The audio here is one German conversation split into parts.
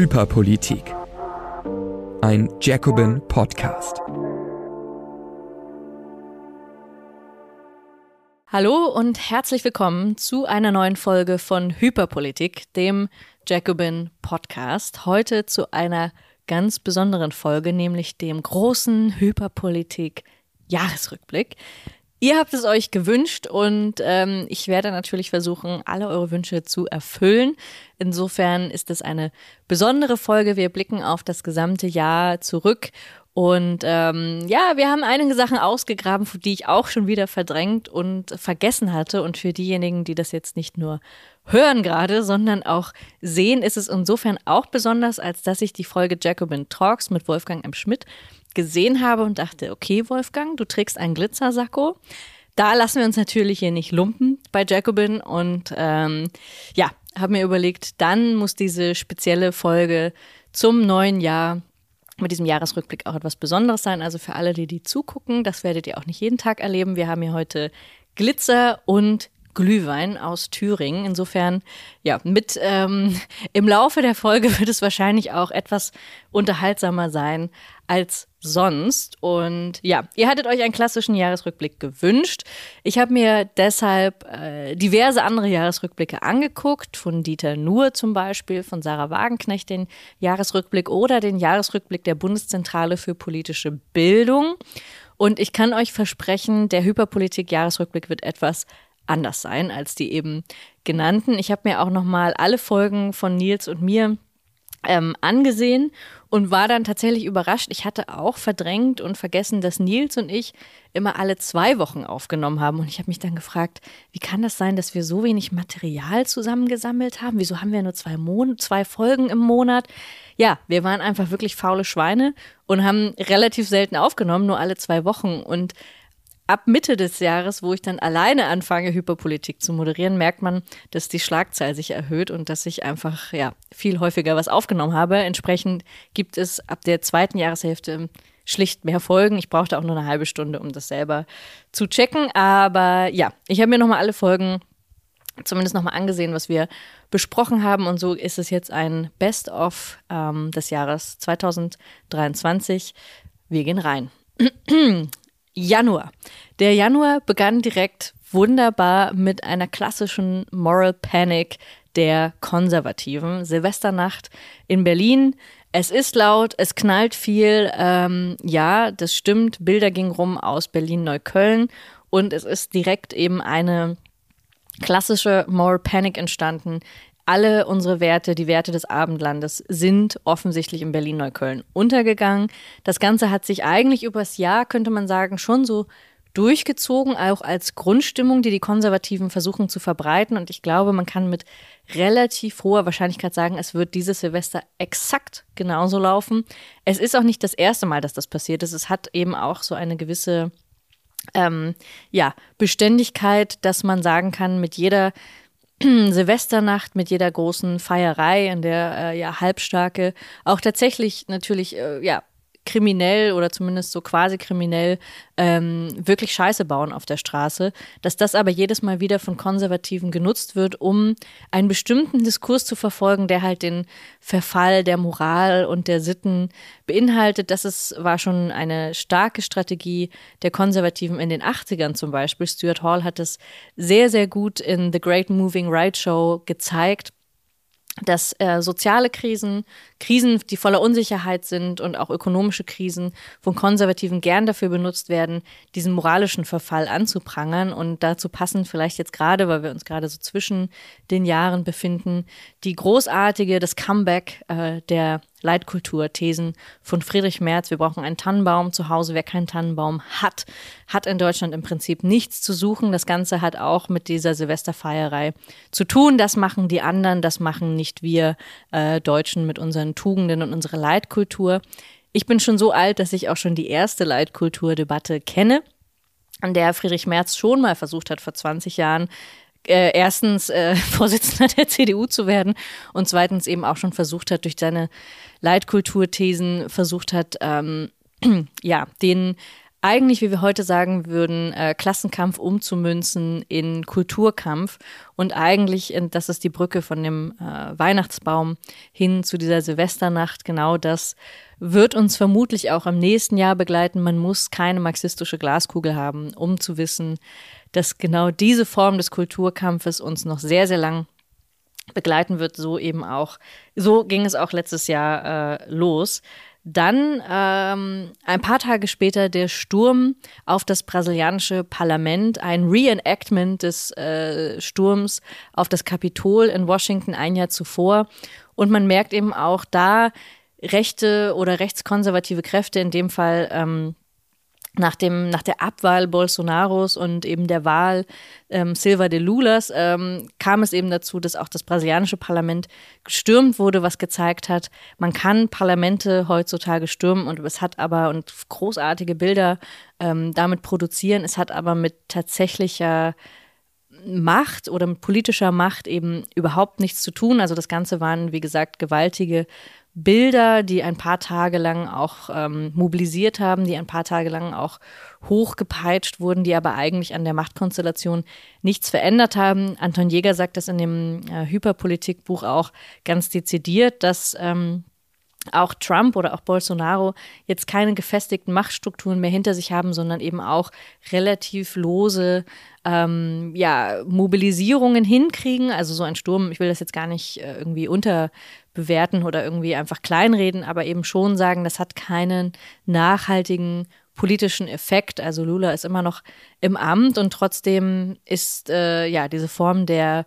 Hyperpolitik. Ein Jacobin Podcast. Hallo und herzlich willkommen zu einer neuen Folge von Hyperpolitik, dem Jacobin Podcast. Heute zu einer ganz besonderen Folge, nämlich dem großen Hyperpolitik Jahresrückblick. Ihr habt es euch gewünscht und ähm, ich werde natürlich versuchen, alle eure Wünsche zu erfüllen. Insofern ist es eine besondere Folge. Wir blicken auf das gesamte Jahr zurück und ähm, ja, wir haben einige Sachen ausgegraben, die ich auch schon wieder verdrängt und vergessen hatte. Und für diejenigen, die das jetzt nicht nur hören gerade, sondern auch sehen, ist es insofern auch besonders, als dass ich die Folge Jacobin Talks mit Wolfgang M. Schmidt gesehen habe und dachte, okay, Wolfgang, du trägst einen Glitzersacko. Da lassen wir uns natürlich hier nicht lumpen bei Jacobin und ähm, ja, habe mir überlegt, dann muss diese spezielle Folge zum neuen Jahr mit diesem Jahresrückblick auch etwas Besonderes sein. Also für alle, die die zugucken, das werdet ihr auch nicht jeden Tag erleben. Wir haben hier heute Glitzer und Glühwein aus Thüringen. Insofern, ja, mit ähm, im Laufe der Folge wird es wahrscheinlich auch etwas unterhaltsamer sein als sonst. Und ja, ihr hattet euch einen klassischen Jahresrückblick gewünscht. Ich habe mir deshalb äh, diverse andere Jahresrückblicke angeguckt, von Dieter Nuhr zum Beispiel, von Sarah Wagenknecht den Jahresrückblick oder den Jahresrückblick der Bundeszentrale für politische Bildung. Und ich kann euch versprechen, der Hyperpolitik-Jahresrückblick wird etwas anders sein als die eben genannten. Ich habe mir auch noch mal alle Folgen von Nils und mir ähm, angesehen und war dann tatsächlich überrascht. Ich hatte auch verdrängt und vergessen, dass Nils und ich immer alle zwei Wochen aufgenommen haben. Und ich habe mich dann gefragt, wie kann das sein, dass wir so wenig Material zusammengesammelt haben? Wieso haben wir nur zwei, Mon zwei Folgen im Monat? Ja, wir waren einfach wirklich faule Schweine und haben relativ selten aufgenommen, nur alle zwei Wochen. Und ab Mitte des Jahres, wo ich dann alleine anfange, Hyperpolitik zu moderieren, merkt man, dass die Schlagzahl sich erhöht und dass ich einfach ja viel häufiger was aufgenommen habe. Entsprechend gibt es ab der zweiten Jahreshälfte schlicht mehr Folgen. Ich brauchte auch nur eine halbe Stunde, um das selber zu checken. Aber ja, ich habe mir nochmal alle Folgen zumindest nochmal angesehen, was wir besprochen haben. Und so ist es jetzt ein Best-of ähm, des Jahres 2023. Wir gehen rein. Januar. Der Januar begann direkt wunderbar mit einer klassischen Moral Panic der Konservativen. Silvesternacht in Berlin. Es ist laut, es knallt viel. Ähm, ja, das stimmt. Bilder gingen rum aus Berlin-Neukölln. Und es ist direkt eben eine klassische Moral Panic entstanden, alle unsere Werte, die Werte des Abendlandes, sind offensichtlich in Berlin-Neukölln untergegangen. Das Ganze hat sich eigentlich übers Jahr, könnte man sagen, schon so durchgezogen, auch als Grundstimmung, die die Konservativen versuchen zu verbreiten. Und ich glaube, man kann mit relativ hoher Wahrscheinlichkeit sagen, es wird dieses Silvester exakt genauso laufen. Es ist auch nicht das erste Mal, dass das passiert ist. Es hat eben auch so eine gewisse ähm, ja, Beständigkeit, dass man sagen kann, mit jeder Silvesternacht mit jeder großen Feierei, in der äh, ja Halbstarke auch tatsächlich natürlich äh, ja kriminell oder zumindest so quasi kriminell ähm, wirklich Scheiße bauen auf der Straße, dass das aber jedes Mal wieder von Konservativen genutzt wird, um einen bestimmten Diskurs zu verfolgen, der halt den Verfall der Moral und der Sitten beinhaltet. Das ist, war schon eine starke Strategie der Konservativen in den 80ern zum Beispiel. Stuart Hall hat es sehr, sehr gut in The Great Moving Right Show gezeigt dass äh, soziale Krisen, Krisen, die voller Unsicherheit sind und auch ökonomische Krisen von Konservativen gern dafür benutzt werden, diesen moralischen Verfall anzuprangern. Und dazu passen vielleicht jetzt gerade, weil wir uns gerade so zwischen den Jahren befinden, die großartige, das Comeback äh, der Leitkulturthesen von Friedrich Merz. Wir brauchen einen Tannenbaum zu Hause. Wer keinen Tannenbaum hat, hat in Deutschland im Prinzip nichts zu suchen. Das Ganze hat auch mit dieser Silvesterfeierei zu tun. Das machen die anderen, das machen nicht wir äh, Deutschen mit unseren Tugenden und unserer Leitkultur. Ich bin schon so alt, dass ich auch schon die erste Leitkulturdebatte kenne an der Friedrich Merz schon mal versucht hat, vor 20 Jahren äh, erstens äh, Vorsitzender der CDU zu werden und zweitens eben auch schon versucht hat, durch seine Leitkulturthesen versucht hat, ähm, ja, den eigentlich, wie wir heute sagen würden, äh, Klassenkampf umzumünzen in Kulturkampf. Und eigentlich, das ist die Brücke von dem äh, Weihnachtsbaum hin zu dieser Silvesternacht, genau das wird uns vermutlich auch im nächsten Jahr begleiten. Man muss keine marxistische Glaskugel haben, um zu wissen, dass genau diese Form des Kulturkampfes uns noch sehr, sehr lang begleiten wird. So eben auch, so ging es auch letztes Jahr äh, los. Dann ähm, ein paar Tage später der Sturm auf das brasilianische Parlament, ein Reenactment des äh, Sturms auf das Kapitol in Washington ein Jahr zuvor. Und man merkt eben auch da, rechte oder rechtskonservative Kräfte, in dem Fall ähm, nach, dem, nach der Abwahl Bolsonaros und eben der Wahl ähm, Silva de Lulas ähm, kam es eben dazu, dass auch das brasilianische Parlament gestürmt wurde, was gezeigt hat, man kann Parlamente heutzutage stürmen und es hat aber und großartige Bilder ähm, damit produzieren. Es hat aber mit tatsächlicher Macht oder mit politischer Macht eben überhaupt nichts zu tun. Also das Ganze waren, wie gesagt, gewaltige Bilder, die ein paar Tage lang auch ähm, mobilisiert haben, die ein paar Tage lang auch hochgepeitscht wurden, die aber eigentlich an der Machtkonstellation nichts verändert haben. Anton Jäger sagt das in dem äh, Hyperpolitik-Buch auch ganz dezidiert, dass ähm, auch Trump oder auch Bolsonaro jetzt keine gefestigten Machtstrukturen mehr hinter sich haben, sondern eben auch relativ lose ähm, ja, Mobilisierungen hinkriegen. Also so ein Sturm, ich will das jetzt gar nicht äh, irgendwie unterbewerten oder irgendwie einfach kleinreden, aber eben schon sagen, das hat keinen nachhaltigen politischen Effekt. Also Lula ist immer noch im Amt und trotzdem ist äh, ja diese Form der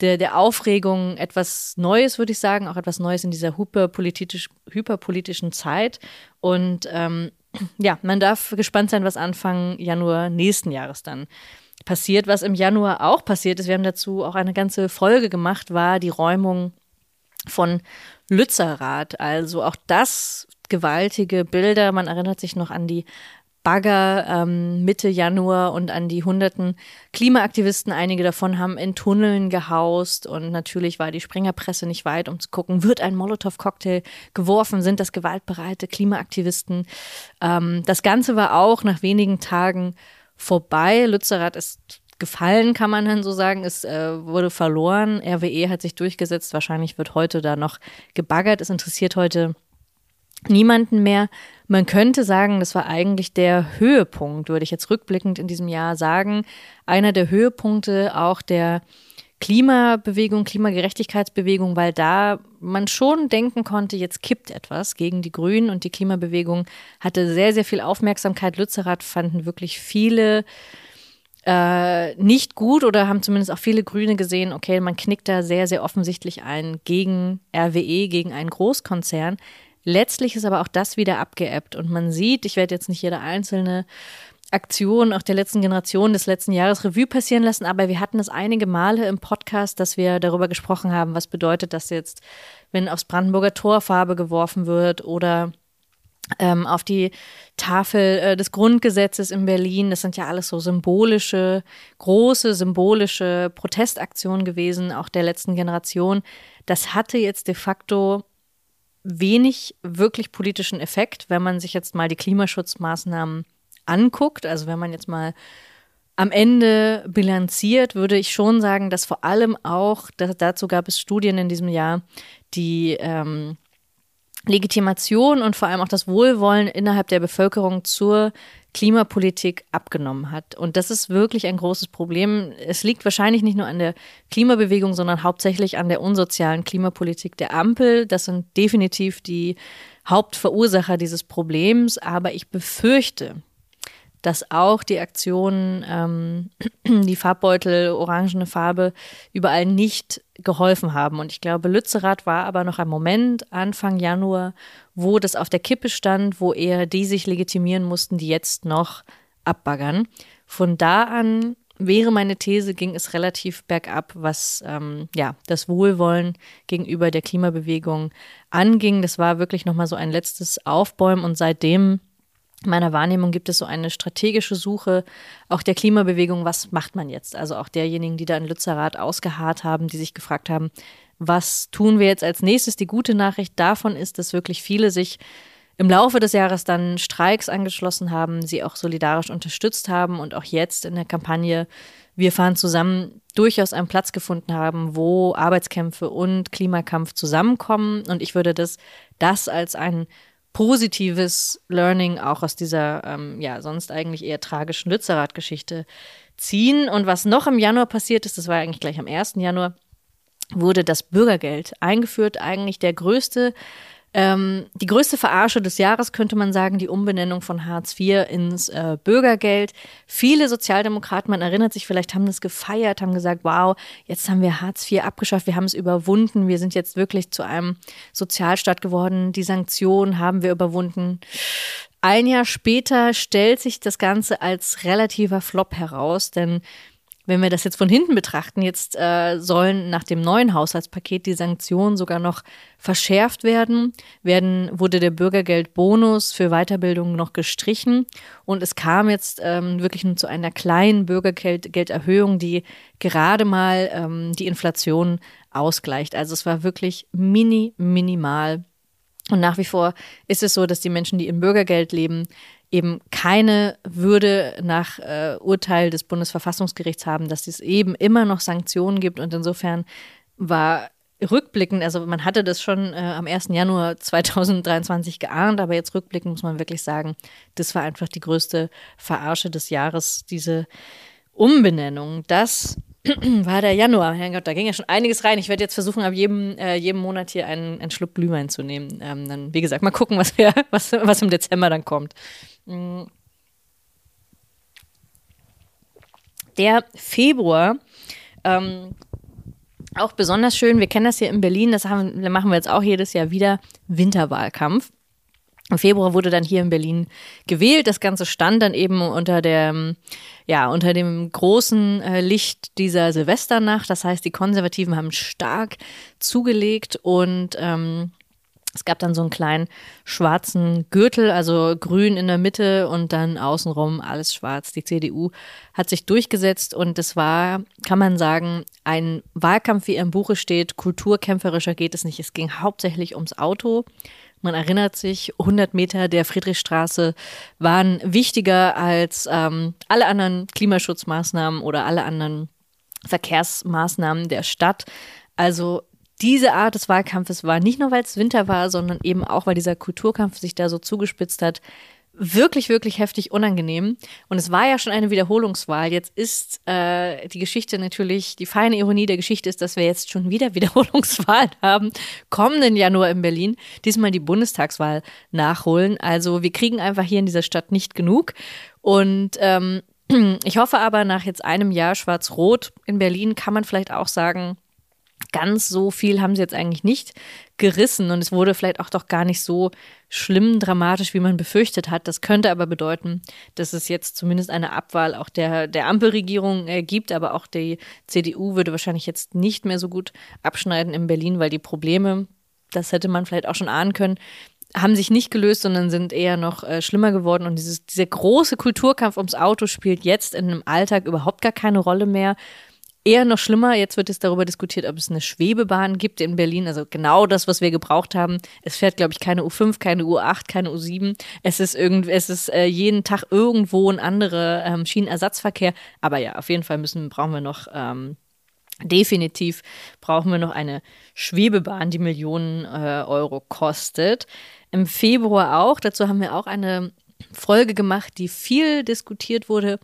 der, der Aufregung etwas Neues, würde ich sagen, auch etwas Neues in dieser hyperpolitisch, hyperpolitischen Zeit. Und ähm, ja, man darf gespannt sein, was Anfang Januar nächsten Jahres dann passiert. Was im Januar auch passiert ist, wir haben dazu auch eine ganze Folge gemacht, war die Räumung von Lützerath. Also auch das gewaltige Bilder. Man erinnert sich noch an die Bagger ähm, Mitte Januar und an die hunderten Klimaaktivisten. Einige davon haben in Tunneln gehaust und natürlich war die Springerpresse nicht weit, um zu gucken, wird ein Molotow-Cocktail geworfen, sind das gewaltbereite Klimaaktivisten. Ähm, das Ganze war auch nach wenigen Tagen vorbei. Lützerath ist gefallen, kann man dann so sagen. Es äh, wurde verloren. RWE hat sich durchgesetzt. Wahrscheinlich wird heute da noch gebaggert. Es interessiert heute niemanden mehr. Man könnte sagen, das war eigentlich der Höhepunkt, würde ich jetzt rückblickend in diesem Jahr sagen. Einer der Höhepunkte auch der Klimabewegung, Klimagerechtigkeitsbewegung, weil da man schon denken konnte, jetzt kippt etwas gegen die Grünen und die Klimabewegung hatte sehr, sehr viel Aufmerksamkeit. Lützerath fanden wirklich viele äh, nicht gut oder haben zumindest auch viele Grüne gesehen, okay, man knickt da sehr, sehr offensichtlich ein gegen RWE, gegen einen Großkonzern. Letztlich ist aber auch das wieder abgeebbt und man sieht, ich werde jetzt nicht jede einzelne Aktion auch der letzten Generation des letzten Jahres Revue passieren lassen, aber wir hatten es einige Male im Podcast, dass wir darüber gesprochen haben, was bedeutet das jetzt, wenn aufs Brandenburger Tor Farbe geworfen wird oder ähm, auf die Tafel äh, des Grundgesetzes in Berlin. Das sind ja alles so symbolische, große symbolische Protestaktionen gewesen, auch der letzten Generation. Das hatte jetzt de facto wenig wirklich politischen Effekt, wenn man sich jetzt mal die Klimaschutzmaßnahmen anguckt. Also wenn man jetzt mal am Ende bilanziert, würde ich schon sagen, dass vor allem auch, dass, dazu gab es Studien in diesem Jahr, die ähm, Legitimation und vor allem auch das Wohlwollen innerhalb der Bevölkerung zur Klimapolitik abgenommen hat. Und das ist wirklich ein großes Problem. Es liegt wahrscheinlich nicht nur an der Klimabewegung, sondern hauptsächlich an der unsozialen Klimapolitik der Ampel. Das sind definitiv die Hauptverursacher dieses Problems. Aber ich befürchte, dass auch die Aktionen, ähm, die Farbbeutel, orangene Farbe, überall nicht geholfen haben. Und ich glaube, Lützerath war aber noch ein Moment, Anfang Januar, wo das auf der Kippe stand, wo eher die sich legitimieren mussten, die jetzt noch abbaggern. Von da an wäre meine These, ging es relativ bergab, was ähm, ja das Wohlwollen gegenüber der Klimabewegung anging. Das war wirklich nochmal so ein letztes Aufbäumen und seitdem in meiner Wahrnehmung gibt es so eine strategische Suche auch der Klimabewegung, was macht man jetzt? Also auch derjenigen, die da in Lützerath ausgeharrt haben, die sich gefragt haben, was tun wir jetzt als nächstes? Die gute Nachricht davon ist, dass wirklich viele sich im Laufe des Jahres dann Streiks angeschlossen haben, sie auch solidarisch unterstützt haben und auch jetzt in der Kampagne Wir fahren zusammen durchaus einen Platz gefunden haben, wo Arbeitskämpfe und Klimakampf zusammenkommen. Und ich würde das, das als ein positives Learning auch aus dieser, ähm, ja, sonst eigentlich eher tragischen Lützerath-Geschichte ziehen. Und was noch im Januar passiert ist, das war eigentlich gleich am 1. Januar, wurde das Bürgergeld eingeführt. Eigentlich der größte ähm, die größte Verarsche des Jahres könnte man sagen, die Umbenennung von Hartz IV ins äh, Bürgergeld. Viele Sozialdemokraten, man erinnert sich vielleicht, haben das gefeiert, haben gesagt, wow, jetzt haben wir Hartz IV abgeschafft, wir haben es überwunden, wir sind jetzt wirklich zu einem Sozialstaat geworden, die Sanktionen haben wir überwunden. Ein Jahr später stellt sich das Ganze als relativer Flop heraus, denn wenn wir das jetzt von hinten betrachten, jetzt äh, sollen nach dem neuen Haushaltspaket die Sanktionen sogar noch verschärft werden, werden wurde der Bürgergeldbonus für Weiterbildung noch gestrichen und es kam jetzt ähm, wirklich nur zu einer kleinen Bürgergelderhöhung, die gerade mal ähm, die Inflation ausgleicht. Also es war wirklich mini, minimal. Und nach wie vor ist es so, dass die Menschen, die im Bürgergeld leben, eben keine Würde nach äh, Urteil des Bundesverfassungsgerichts haben, dass es eben immer noch Sanktionen gibt. Und insofern war rückblickend, also man hatte das schon äh, am 1. Januar 2023 geahnt, aber jetzt rückblickend muss man wirklich sagen, das war einfach die größte Verarsche des Jahres, diese Umbenennung. Das war der Januar. Herrgott, da ging ja schon einiges rein. Ich werde jetzt versuchen, ab jedem, äh, jedem Monat hier einen, einen Schluck Glühwein zu nehmen. Ähm, dann, wie gesagt, mal gucken, was, wir, was, was im Dezember dann kommt. Der Februar, ähm, auch besonders schön, wir kennen das hier in Berlin, das haben, machen wir jetzt auch jedes Jahr wieder, Winterwahlkampf. Im Februar wurde dann hier in Berlin gewählt. Das Ganze stand dann eben unter der, ja, unter dem großen äh, Licht dieser Silvesternacht. Das heißt, die Konservativen haben stark zugelegt und ähm, es gab dann so einen kleinen schwarzen Gürtel, also grün in der Mitte und dann außenrum alles schwarz. Die CDU hat sich durchgesetzt und es war, kann man sagen, ein Wahlkampf, wie er im Buche steht. Kulturkämpferischer geht es nicht. Es ging hauptsächlich ums Auto. Man erinnert sich, 100 Meter der Friedrichstraße waren wichtiger als ähm, alle anderen Klimaschutzmaßnahmen oder alle anderen Verkehrsmaßnahmen der Stadt. Also diese Art des Wahlkampfes war nicht nur, weil es Winter war, sondern eben auch, weil dieser Kulturkampf sich da so zugespitzt hat, wirklich, wirklich heftig unangenehm. Und es war ja schon eine Wiederholungswahl. Jetzt ist äh, die Geschichte natürlich, die feine Ironie der Geschichte ist, dass wir jetzt schon wieder Wiederholungswahlen haben, kommenden Januar in Berlin, diesmal die Bundestagswahl nachholen. Also wir kriegen einfach hier in dieser Stadt nicht genug. Und ähm, ich hoffe aber, nach jetzt einem Jahr Schwarz-Rot in Berlin kann man vielleicht auch sagen, ganz so viel haben sie jetzt eigentlich nicht gerissen und es wurde vielleicht auch doch gar nicht so schlimm dramatisch, wie man befürchtet hat. Das könnte aber bedeuten, dass es jetzt zumindest eine Abwahl auch der, der Ampelregierung äh, gibt, aber auch die CDU würde wahrscheinlich jetzt nicht mehr so gut abschneiden in Berlin, weil die Probleme, das hätte man vielleicht auch schon ahnen können, haben sich nicht gelöst, sondern sind eher noch äh, schlimmer geworden. Und dieses, dieser große Kulturkampf ums Auto spielt jetzt in einem Alltag überhaupt gar keine Rolle mehr. Eher noch schlimmer, jetzt wird es darüber diskutiert, ob es eine Schwebebahn gibt in Berlin. Also genau das, was wir gebraucht haben. Es fährt, glaube ich, keine U5, keine U8, keine U7. Es ist irgendwie, es ist äh, jeden Tag irgendwo ein anderer ähm, Schienenersatzverkehr. Aber ja, auf jeden Fall müssen, brauchen wir noch ähm, definitiv brauchen wir noch eine Schwebebahn, die Millionen äh, Euro kostet. Im Februar auch, dazu haben wir auch eine Folge gemacht, die viel diskutiert wurde,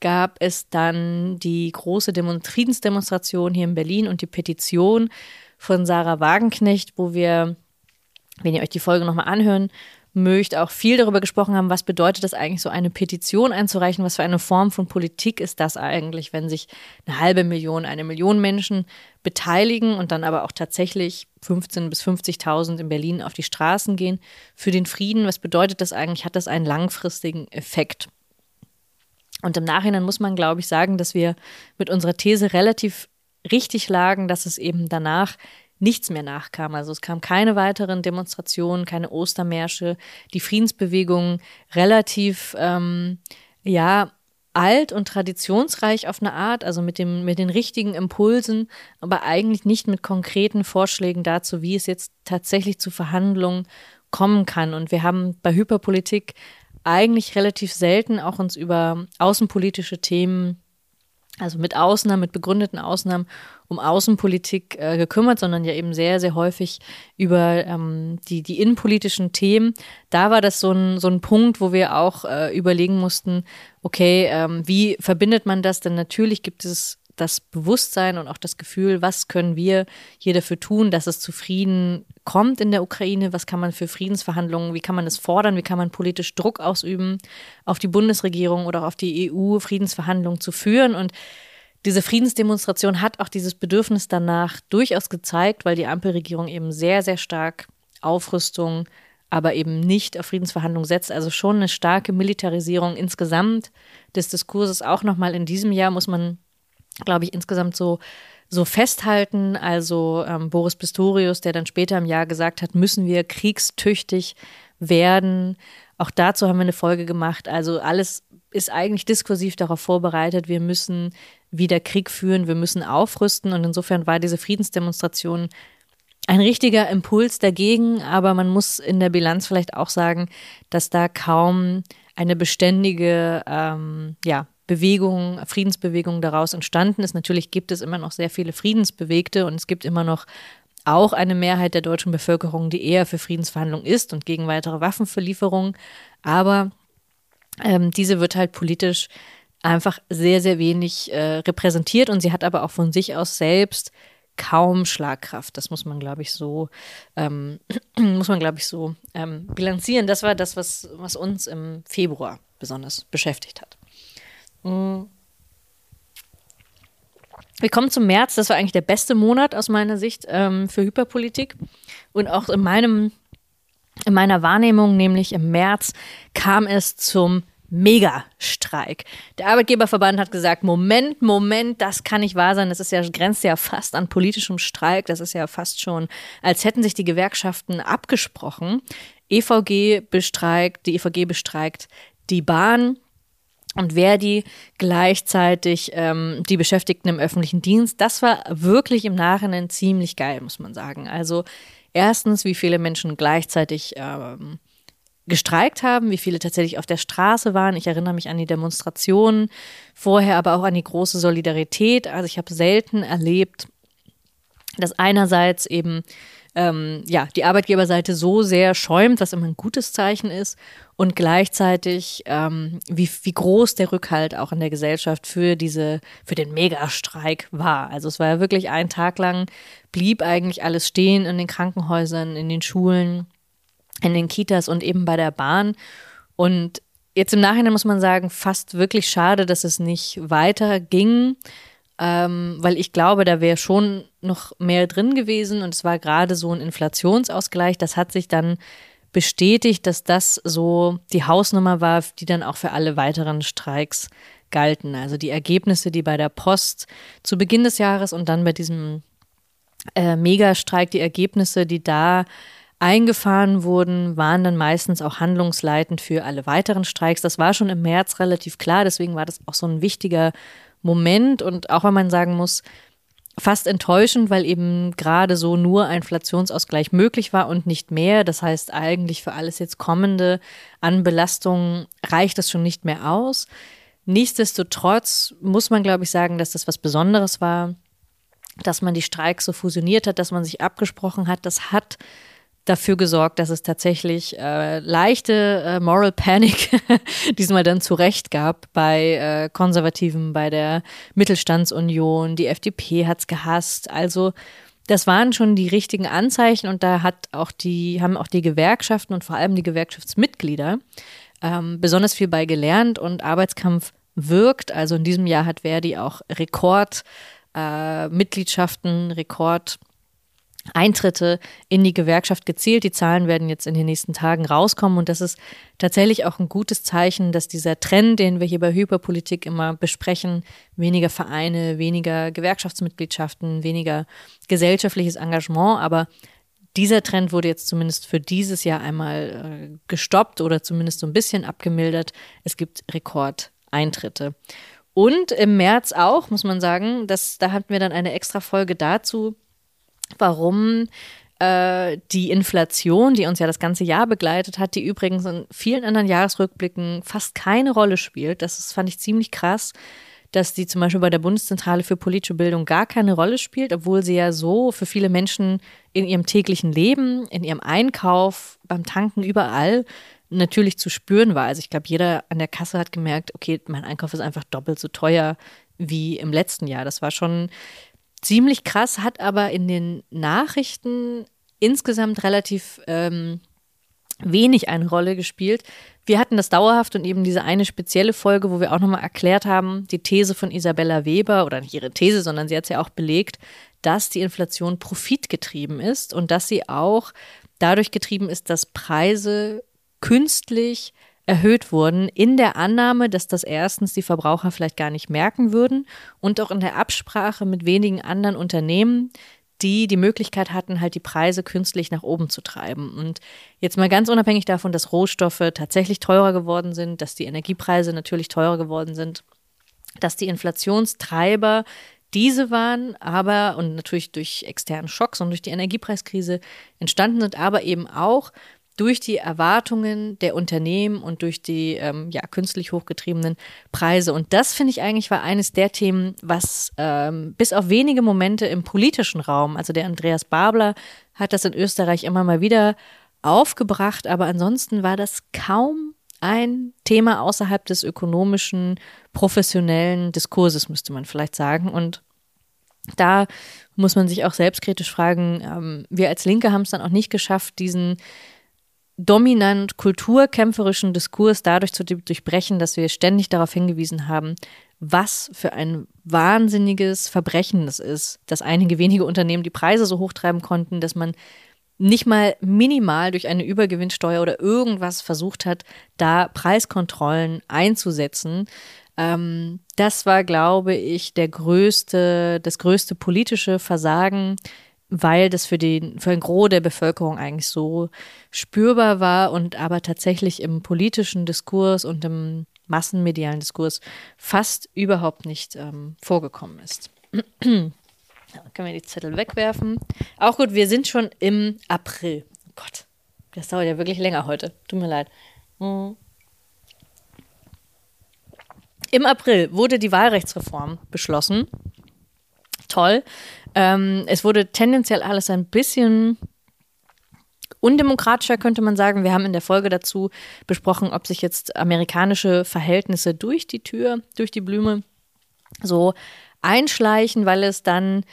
gab es dann die große Demo Friedensdemonstration hier in Berlin und die Petition von Sarah Wagenknecht, wo wir, wenn ihr euch die Folge nochmal anhören mögt, auch viel darüber gesprochen haben, was bedeutet das eigentlich, so eine Petition einzureichen, was für eine Form von Politik ist das eigentlich, wenn sich eine halbe Million, eine Million Menschen beteiligen und dann aber auch tatsächlich 15.000 bis 50.000 in Berlin auf die Straßen gehen für den Frieden. Was bedeutet das eigentlich? Hat das einen langfristigen Effekt? Und im Nachhinein muss man, glaube ich, sagen, dass wir mit unserer These relativ richtig lagen, dass es eben danach nichts mehr nachkam. Also es kam keine weiteren Demonstrationen, keine Ostermärsche, die Friedensbewegung relativ, ähm, ja, alt und traditionsreich auf eine Art, also mit, dem, mit den richtigen Impulsen, aber eigentlich nicht mit konkreten Vorschlägen dazu, wie es jetzt tatsächlich zu Verhandlungen kommen kann. Und wir haben bei Hyperpolitik eigentlich relativ selten auch uns über außenpolitische Themen, also mit Ausnahmen, mit begründeten Ausnahmen, um Außenpolitik äh, gekümmert, sondern ja eben sehr, sehr häufig über ähm, die, die innenpolitischen Themen. Da war das so ein, so ein Punkt, wo wir auch äh, überlegen mussten, okay, ähm, wie verbindet man das? Denn natürlich gibt es das Bewusstsein und auch das Gefühl, was können wir hier dafür tun, dass es zu Frieden kommt in der Ukraine, was kann man für Friedensverhandlungen, wie kann man es fordern, wie kann man politisch Druck ausüben auf die Bundesregierung oder auf die EU, Friedensverhandlungen zu führen. Und diese Friedensdemonstration hat auch dieses Bedürfnis danach durchaus gezeigt, weil die Ampelregierung eben sehr, sehr stark Aufrüstung, aber eben nicht auf Friedensverhandlungen setzt. Also schon eine starke Militarisierung insgesamt des Diskurses. Auch nochmal in diesem Jahr muss man glaube ich, insgesamt so, so festhalten. Also ähm, Boris Pistorius, der dann später im Jahr gesagt hat, müssen wir kriegstüchtig werden. Auch dazu haben wir eine Folge gemacht. Also alles ist eigentlich diskursiv darauf vorbereitet, wir müssen wieder Krieg führen, wir müssen aufrüsten. Und insofern war diese Friedensdemonstration ein richtiger Impuls dagegen, aber man muss in der Bilanz vielleicht auch sagen, dass da kaum eine beständige ähm, ja, Bewegung, Friedensbewegung daraus entstanden ist. Natürlich gibt es immer noch sehr viele Friedensbewegte und es gibt immer noch auch eine Mehrheit der deutschen Bevölkerung, die eher für Friedensverhandlungen ist und gegen weitere Waffenverlieferungen. Aber ähm, diese wird halt politisch einfach sehr, sehr wenig äh, repräsentiert und sie hat aber auch von sich aus selbst kaum Schlagkraft. Das muss man, glaube ich, so, ähm, muss man, glaube ich, so ähm, bilanzieren. Das war das, was, was uns im Februar besonders beschäftigt hat. Wir kommen zum März, das war eigentlich der beste Monat aus meiner Sicht ähm, für Hyperpolitik. Und auch in meinem, in meiner Wahrnehmung, nämlich im März, kam es zum Megastreik. Der Arbeitgeberverband hat gesagt, Moment, Moment, das kann nicht wahr sein. Das ist ja, grenzt ja fast an politischem Streik. Das ist ja fast schon, als hätten sich die Gewerkschaften abgesprochen. EVG bestreikt, die EVG bestreikt die Bahn und Verdi gleichzeitig ähm, die Beschäftigten im öffentlichen Dienst. Das war wirklich im Nachhinein ziemlich geil, muss man sagen. Also erstens, wie viele Menschen gleichzeitig ähm, gestreikt haben, wie viele tatsächlich auf der Straße waren. Ich erinnere mich an die Demonstrationen vorher, aber auch an die große Solidarität. Also ich habe selten erlebt, dass einerseits eben ähm, ja, die Arbeitgeberseite so sehr schäumt, was immer ein gutes Zeichen ist, und gleichzeitig, ähm, wie, wie groß der Rückhalt auch in der Gesellschaft für diese, für den Megastreik war. Also es war ja wirklich ein Tag lang, blieb eigentlich alles stehen in den Krankenhäusern, in den Schulen, in den Kitas und eben bei der Bahn. Und jetzt im Nachhinein muss man sagen, fast wirklich schade, dass es nicht weiter ging ähm, weil ich glaube, da wäre schon noch mehr drin gewesen und es war gerade so ein Inflationsausgleich. Das hat sich dann bestätigt, dass das so die Hausnummer war, die dann auch für alle weiteren Streiks galten. Also die Ergebnisse, die bei der Post zu Beginn des Jahres und dann bei diesem äh, Megastreik, die Ergebnisse, die da eingefahren wurden, waren dann meistens auch handlungsleitend für alle weiteren Streiks. Das war schon im März relativ klar, deswegen war das auch so ein wichtiger Moment und auch wenn man sagen muss, fast enttäuschend, weil eben gerade so nur ein Inflationsausgleich möglich war und nicht mehr. Das heißt, eigentlich für alles jetzt kommende an Belastungen reicht das schon nicht mehr aus. Nichtsdestotrotz muss man, glaube ich, sagen, dass das was Besonderes war, dass man die Streiks so fusioniert hat, dass man sich abgesprochen hat. Das hat dafür gesorgt, dass es tatsächlich äh, leichte äh, Moral Panic diesmal dann zurecht gab bei äh, Konservativen, bei der Mittelstandsunion. Die FDP hat's gehasst. Also das waren schon die richtigen Anzeichen und da hat auch die, haben auch die Gewerkschaften und vor allem die Gewerkschaftsmitglieder ähm, besonders viel bei gelernt und Arbeitskampf wirkt. Also in diesem Jahr hat Verdi auch Rekord äh, Rekord Eintritte in die Gewerkschaft gezielt. Die Zahlen werden jetzt in den nächsten Tagen rauskommen und das ist tatsächlich auch ein gutes Zeichen, dass dieser Trend, den wir hier bei Hyperpolitik immer besprechen, weniger Vereine, weniger Gewerkschaftsmitgliedschaften, weniger gesellschaftliches Engagement, aber dieser Trend wurde jetzt zumindest für dieses Jahr einmal äh, gestoppt oder zumindest so ein bisschen abgemildert. Es gibt Rekordeintritte. Und im März auch, muss man sagen, dass, da hatten wir dann eine extra Folge dazu, warum äh, die Inflation, die uns ja das ganze Jahr begleitet hat, die übrigens in vielen anderen Jahresrückblicken fast keine Rolle spielt. Das ist, fand ich ziemlich krass, dass die zum Beispiel bei der Bundeszentrale für politische Bildung gar keine Rolle spielt, obwohl sie ja so für viele Menschen in ihrem täglichen Leben, in ihrem Einkauf, beim Tanken, überall natürlich zu spüren war. Also ich glaube, jeder an der Kasse hat gemerkt, okay, mein Einkauf ist einfach doppelt so teuer wie im letzten Jahr. Das war schon ziemlich krass, hat aber in den Nachrichten insgesamt relativ ähm, wenig eine Rolle gespielt. Wir hatten das dauerhaft und eben diese eine spezielle Folge, wo wir auch nochmal erklärt haben, die These von Isabella Weber, oder nicht ihre These, sondern sie hat es ja auch belegt, dass die Inflation profitgetrieben ist und dass sie auch dadurch getrieben ist, dass Preise künstlich erhöht wurden, in der Annahme, dass das erstens die Verbraucher vielleicht gar nicht merken würden und auch in der Absprache mit wenigen anderen Unternehmen, die die Möglichkeit hatten, halt die Preise künstlich nach oben zu treiben. Und jetzt mal ganz unabhängig davon, dass Rohstoffe tatsächlich teurer geworden sind, dass die Energiepreise natürlich teurer geworden sind, dass die Inflationstreiber diese waren, aber und natürlich durch externen Schocks und durch die Energiepreiskrise entstanden sind, aber eben auch durch die Erwartungen der Unternehmen und durch die ähm, ja, künstlich hochgetriebenen Preise. Und das finde ich eigentlich war eines der Themen, was ähm, bis auf wenige Momente im politischen Raum, also der Andreas Babler hat das in Österreich immer mal wieder aufgebracht, aber ansonsten war das kaum ein Thema außerhalb des ökonomischen, professionellen Diskurses, müsste man vielleicht sagen. Und da muss man sich auch selbstkritisch fragen, ähm, wir als Linke haben es dann auch nicht geschafft, diesen dominant kulturkämpferischen Diskurs dadurch zu durchbrechen, dass wir ständig darauf hingewiesen haben, was für ein wahnsinniges Verbrechen es ist, dass einige wenige Unternehmen die Preise so hochtreiben konnten, dass man nicht mal minimal durch eine Übergewinnsteuer oder irgendwas versucht hat, da Preiskontrollen einzusetzen. Ähm, das war, glaube ich, der größte, das größte politische Versagen weil das für den, für ein Gros der Bevölkerung eigentlich so spürbar war und aber tatsächlich im politischen Diskurs und im massenmedialen Diskurs fast überhaupt nicht ähm, vorgekommen ist. können wir die Zettel wegwerfen. Auch gut, wir sind schon im April. Oh Gott, das dauert ja wirklich länger heute. Tut mir leid. Mhm. Im April wurde die Wahlrechtsreform beschlossen. Toll. Ähm, es wurde tendenziell alles ein bisschen undemokratischer, könnte man sagen. Wir haben in der Folge dazu besprochen, ob sich jetzt amerikanische Verhältnisse durch die Tür, durch die Blume so einschleichen, weil es dann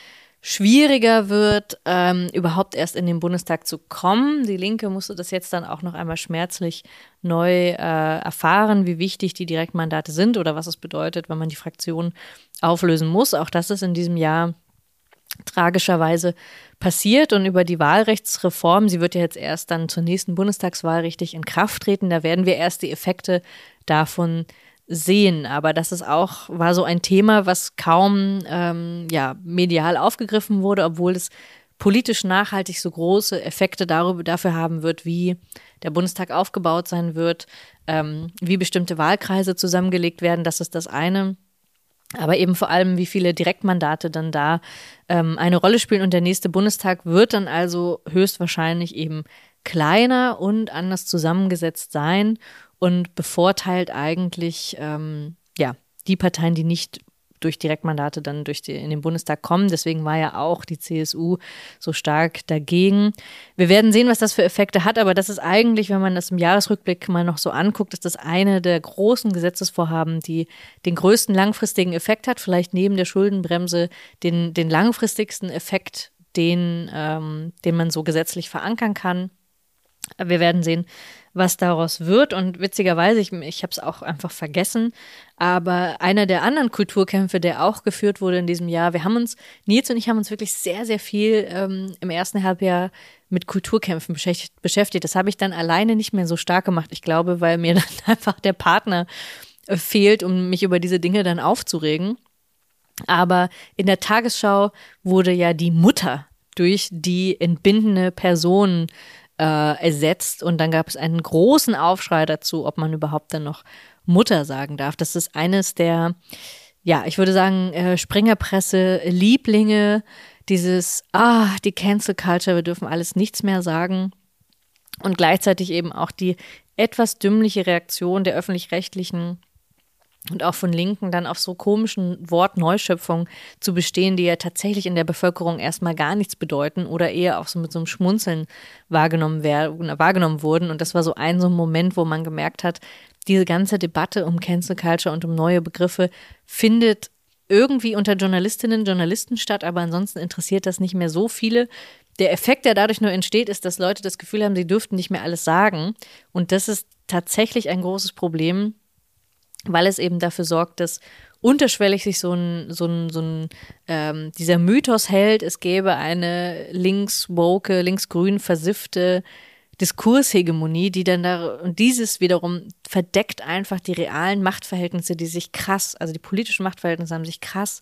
schwieriger wird, ähm, überhaupt erst in den Bundestag zu kommen. Die Linke musste das jetzt dann auch noch einmal schmerzlich neu äh, erfahren, wie wichtig die Direktmandate sind oder was es bedeutet, wenn man die Fraktion auflösen muss. Auch das ist in diesem Jahr tragischerweise passiert und über die Wahlrechtsreform, sie wird ja jetzt erst dann zur nächsten Bundestagswahl richtig in Kraft treten, da werden wir erst die Effekte davon sehen. Aber das ist auch, war so ein Thema, was kaum ähm, ja, medial aufgegriffen wurde, obwohl es politisch nachhaltig so große Effekte darüber, dafür haben wird, wie der Bundestag aufgebaut sein wird, ähm, wie bestimmte Wahlkreise zusammengelegt werden. Das ist das eine aber eben vor allem, wie viele Direktmandate dann da ähm, eine Rolle spielen. Und der nächste Bundestag wird dann also höchstwahrscheinlich eben kleiner und anders zusammengesetzt sein und bevorteilt eigentlich ähm, ja die Parteien, die nicht durch Direktmandate dann durch die, in den Bundestag kommen. Deswegen war ja auch die CSU so stark dagegen. Wir werden sehen, was das für Effekte hat, aber das ist eigentlich, wenn man das im Jahresrückblick mal noch so anguckt, ist das eine der großen Gesetzesvorhaben, die den größten langfristigen Effekt hat, vielleicht neben der Schuldenbremse den, den langfristigsten Effekt, den, ähm, den man so gesetzlich verankern kann. Wir werden sehen, was daraus wird. Und witzigerweise, ich, ich habe es auch einfach vergessen, aber einer der anderen Kulturkämpfe, der auch geführt wurde in diesem Jahr, wir haben uns, Nils und ich haben uns wirklich sehr, sehr viel ähm, im ersten Halbjahr mit Kulturkämpfen beschäftigt. beschäftigt. Das habe ich dann alleine nicht mehr so stark gemacht. Ich glaube, weil mir dann einfach der Partner äh, fehlt, um mich über diese Dinge dann aufzuregen. Aber in der Tagesschau wurde ja die Mutter durch die entbindende Person äh, ersetzt. Und dann gab es einen großen Aufschrei dazu, ob man überhaupt dann noch Mutter sagen darf. Das ist eines der, ja, ich würde sagen, äh, Springerpresse-Lieblinge dieses, ah, die Cancel Culture, wir dürfen alles nichts mehr sagen. Und gleichzeitig eben auch die etwas dümmliche Reaktion der öffentlich-rechtlichen und auch von Linken dann auf so komischen Wortneuschöpfungen zu bestehen, die ja tatsächlich in der Bevölkerung erstmal gar nichts bedeuten oder eher auch so mit so einem Schmunzeln wahrgenommen, werden, wahrgenommen wurden. Und das war so ein so ein Moment, wo man gemerkt hat, diese ganze Debatte um Cancel Culture und um neue Begriffe findet irgendwie unter Journalistinnen und Journalisten statt, aber ansonsten interessiert das nicht mehr so viele. Der Effekt, der dadurch nur entsteht, ist, dass Leute das Gefühl haben, sie dürften nicht mehr alles sagen. Und das ist tatsächlich ein großes Problem, weil es eben dafür sorgt, dass unterschwellig sich so ein, so ein, so ein ähm, dieser Mythos hält, es gäbe eine links-woke, links-grün versiffte Diskurshegemonie, die dann da, und dieses wiederum verdeckt einfach die realen Machtverhältnisse, die sich krass, also die politischen Machtverhältnisse haben sich krass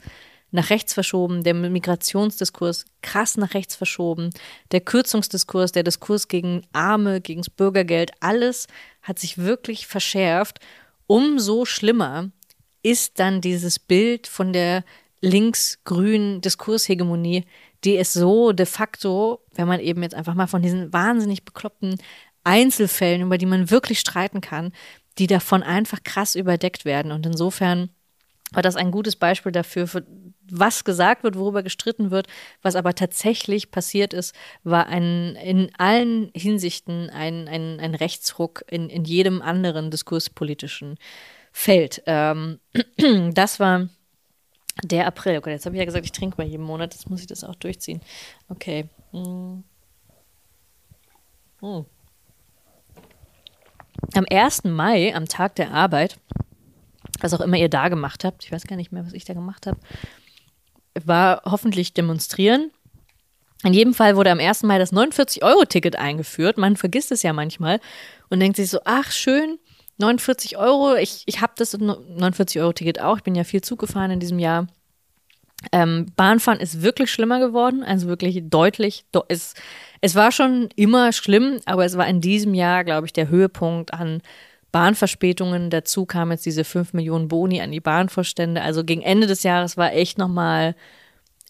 nach rechts verschoben, der Migrationsdiskurs krass nach rechts verschoben, der Kürzungsdiskurs, der Diskurs gegen Arme, gegen das Bürgergeld, alles hat sich wirklich verschärft. Umso schlimmer ist dann dieses Bild von der links-grünen Diskurshegemonie, die es so de facto, wenn man eben jetzt einfach mal von diesen wahnsinnig bekloppten Einzelfällen, über die man wirklich streiten kann, die davon einfach krass überdeckt werden. Und insofern war das ein gutes Beispiel dafür, für was gesagt wird, worüber gestritten wird, was aber tatsächlich passiert ist, war ein in allen Hinsichten ein, ein, ein Rechtsruck in, in jedem anderen diskurspolitischen Feld. Ähm, das war der April. Okay, jetzt habe ich ja gesagt, ich trinke mal jeden Monat. Jetzt muss ich das auch durchziehen. Okay. Hm. Hm. Am 1. Mai, am Tag der Arbeit, was auch immer ihr da gemacht habt, ich weiß gar nicht mehr, was ich da gemacht habe, war hoffentlich demonstrieren. In jedem Fall wurde am 1. Mai das 49-Euro-Ticket eingeführt. Man vergisst es ja manchmal und denkt sich so, ach schön, 49 Euro, ich, ich habe das 49-Euro-Ticket auch. Ich bin ja viel Zug gefahren in diesem Jahr. Ähm, Bahnfahren ist wirklich schlimmer geworden, also wirklich deutlich. Es, es war schon immer schlimm, aber es war in diesem Jahr, glaube ich, der Höhepunkt an Bahnverspätungen. Dazu kamen jetzt diese 5 Millionen Boni an die Bahnvorstände. Also gegen Ende des Jahres war echt nochmal,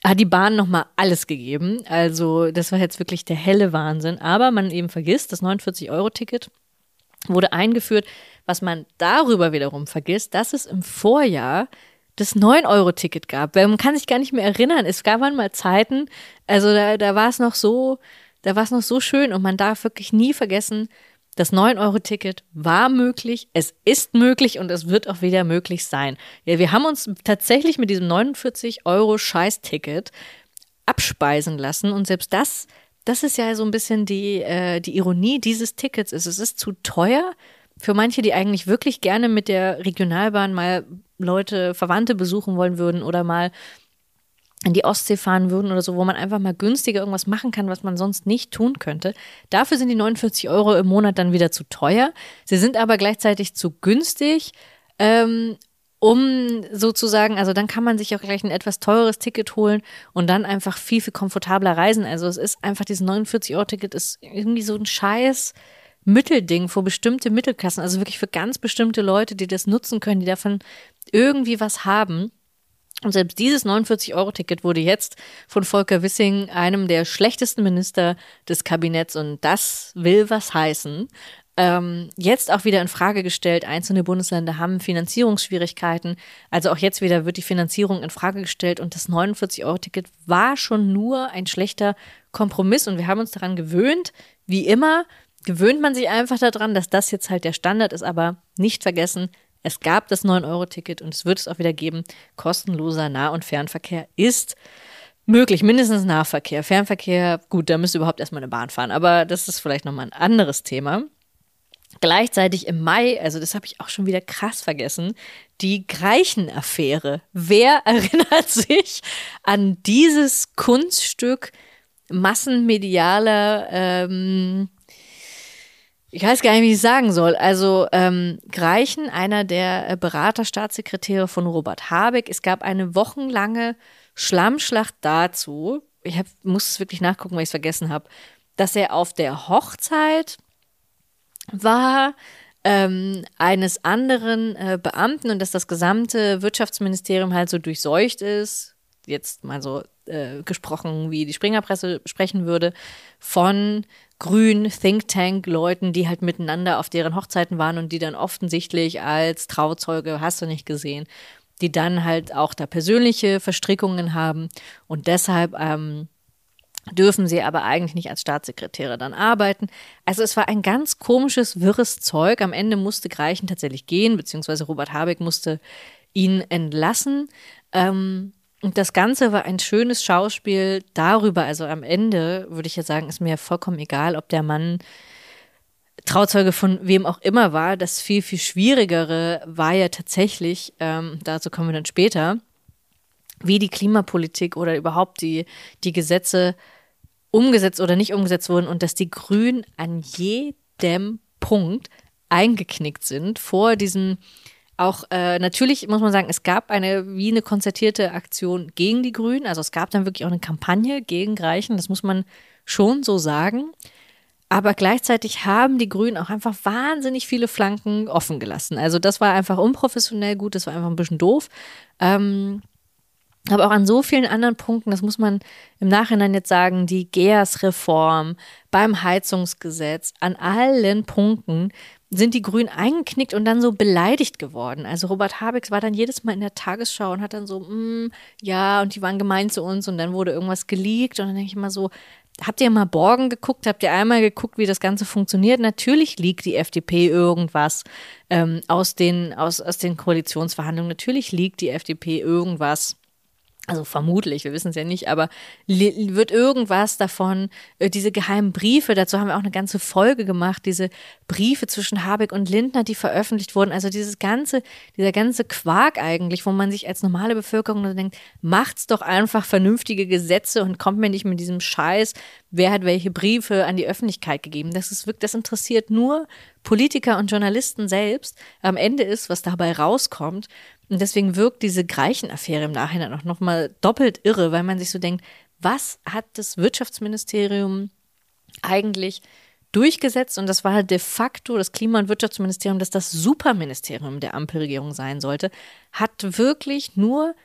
hat die Bahn nochmal alles gegeben. Also das war jetzt wirklich der helle Wahnsinn. Aber man eben vergisst, das 49-Euro-Ticket wurde eingeführt. Was man darüber wiederum vergisst, dass es im Vorjahr das 9-Euro-Ticket gab. Weil man kann sich gar nicht mehr erinnern. Es gab mal Zeiten, also da, da war es noch so, da war es noch so schön und man darf wirklich nie vergessen, das 9-Euro-Ticket war möglich, es ist möglich und es wird auch wieder möglich sein. Ja, wir haben uns tatsächlich mit diesem 49-Euro-Scheiß-Ticket abspeisen lassen und selbst das, das ist ja so ein bisschen die, äh, die Ironie dieses Tickets. Es ist zu teuer für manche, die eigentlich wirklich gerne mit der Regionalbahn mal Leute, Verwandte besuchen wollen würden oder mal in die Ostsee fahren würden oder so, wo man einfach mal günstiger irgendwas machen kann, was man sonst nicht tun könnte. Dafür sind die 49 Euro im Monat dann wieder zu teuer. Sie sind aber gleichzeitig zu günstig, ähm, um sozusagen, also dann kann man sich auch gleich ein etwas teures Ticket holen und dann einfach viel, viel komfortabler reisen. Also es ist einfach, dieses 49 Euro Ticket ist irgendwie so ein Scheiß. Mittelding für bestimmte Mittelklassen, also wirklich für ganz bestimmte Leute, die das nutzen können, die davon irgendwie was haben. Und selbst dieses 49-Euro-Ticket wurde jetzt von Volker Wissing, einem der schlechtesten Minister des Kabinetts, und das will was heißen, ähm, jetzt auch wieder in Frage gestellt. Einzelne Bundesländer haben Finanzierungsschwierigkeiten. Also auch jetzt wieder wird die Finanzierung in Frage gestellt und das 49-Euro-Ticket war schon nur ein schlechter Kompromiss und wir haben uns daran gewöhnt, wie immer, gewöhnt man sich einfach daran, dass das jetzt halt der Standard ist, aber nicht vergessen, es gab das 9-Euro-Ticket und es wird es auch wieder geben. Kostenloser Nah- und Fernverkehr ist möglich, mindestens Nahverkehr. Fernverkehr, gut, da müsste überhaupt erstmal eine Bahn fahren, aber das ist vielleicht nochmal ein anderes Thema. Gleichzeitig im Mai, also das habe ich auch schon wieder krass vergessen, die Greichen-Affäre. Wer erinnert sich an dieses Kunststück massenmedialer ähm, ich weiß gar nicht, wie ich sagen soll. Also ähm, Greichen, einer der äh, Beraterstaatssekretäre von Robert Habeck, es gab eine wochenlange Schlammschlacht dazu. Ich hab, muss es wirklich nachgucken, weil ich es vergessen habe, dass er auf der Hochzeit war ähm, eines anderen äh, Beamten und dass das gesamte Wirtschaftsministerium halt so durchseucht ist jetzt mal so äh, gesprochen, wie die Springerpresse sprechen würde, von grünen Think Tank Leuten, die halt miteinander auf deren Hochzeiten waren und die dann offensichtlich als Trauzeuge, hast du nicht gesehen, die dann halt auch da persönliche Verstrickungen haben und deshalb ähm, dürfen sie aber eigentlich nicht als Staatssekretäre dann arbeiten. Also es war ein ganz komisches, wirres Zeug. Am Ende musste Greichen tatsächlich gehen, beziehungsweise Robert Habeck musste ihn entlassen. Ähm, und das Ganze war ein schönes Schauspiel darüber. Also am Ende würde ich ja sagen, ist mir vollkommen egal, ob der Mann Trauzeuge von wem auch immer war. Das viel, viel Schwierigere war ja tatsächlich, ähm, dazu kommen wir dann später, wie die Klimapolitik oder überhaupt die, die Gesetze umgesetzt oder nicht umgesetzt wurden und dass die Grünen an jedem Punkt eingeknickt sind vor diesem auch äh, natürlich muss man sagen, es gab eine wie eine konzertierte Aktion gegen die Grünen. Also es gab dann wirklich auch eine Kampagne gegen Greichen. Das muss man schon so sagen. Aber gleichzeitig haben die Grünen auch einfach wahnsinnig viele Flanken offen gelassen. Also das war einfach unprofessionell gut, das war einfach ein bisschen doof. Ähm, aber auch an so vielen anderen Punkten, das muss man im Nachhinein jetzt sagen, die GEAS-Reform beim Heizungsgesetz, an allen Punkten sind die Grünen eingeknickt und dann so beleidigt geworden. Also Robert Habeck war dann jedes Mal in der Tagesschau und hat dann so, mm, ja, und die waren gemein zu uns und dann wurde irgendwas geleakt und dann denke ich immer so, habt ihr mal Borgen geguckt? Habt ihr einmal geguckt, wie das Ganze funktioniert? Natürlich liegt die FDP irgendwas ähm, aus, den, aus, aus den Koalitionsverhandlungen. Natürlich liegt die FDP irgendwas also vermutlich, wir wissen es ja nicht, aber wird irgendwas davon, äh, diese geheimen Briefe, dazu haben wir auch eine ganze Folge gemacht, diese Briefe zwischen Habeck und Lindner, die veröffentlicht wurden, also dieses ganze, dieser ganze Quark eigentlich, wo man sich als normale Bevölkerung nur denkt, macht's doch einfach vernünftige Gesetze und kommt mir nicht mit diesem Scheiß, wer hat welche Briefe an die Öffentlichkeit gegeben. Das ist wirklich, das interessiert nur Politiker und Journalisten selbst. Am Ende ist, was dabei rauskommt, und deswegen wirkt diese Greichen-Affäre im Nachhinein auch nochmal doppelt irre, weil man sich so denkt, was hat das Wirtschaftsministerium eigentlich durchgesetzt? Und das war de facto das Klima- und Wirtschaftsministerium, das das Superministerium der Ampelregierung sein sollte, hat wirklich nur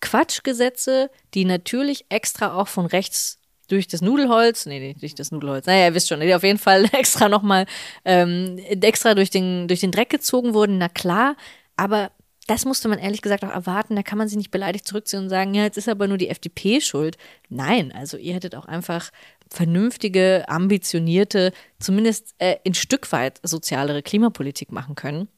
Quatschgesetze, die natürlich extra auch von rechts durch das Nudelholz, nee, nee, durch das Nudelholz, naja, ihr wisst schon, auf jeden Fall extra nochmal, ähm, extra durch den, durch den Dreck gezogen wurden, na klar, aber das musste man ehrlich gesagt auch erwarten. Da kann man sich nicht beleidigt zurückziehen und sagen, ja, jetzt ist aber nur die FDP schuld. Nein, also ihr hättet auch einfach vernünftige, ambitionierte, zumindest äh, ein Stück weit sozialere Klimapolitik machen können.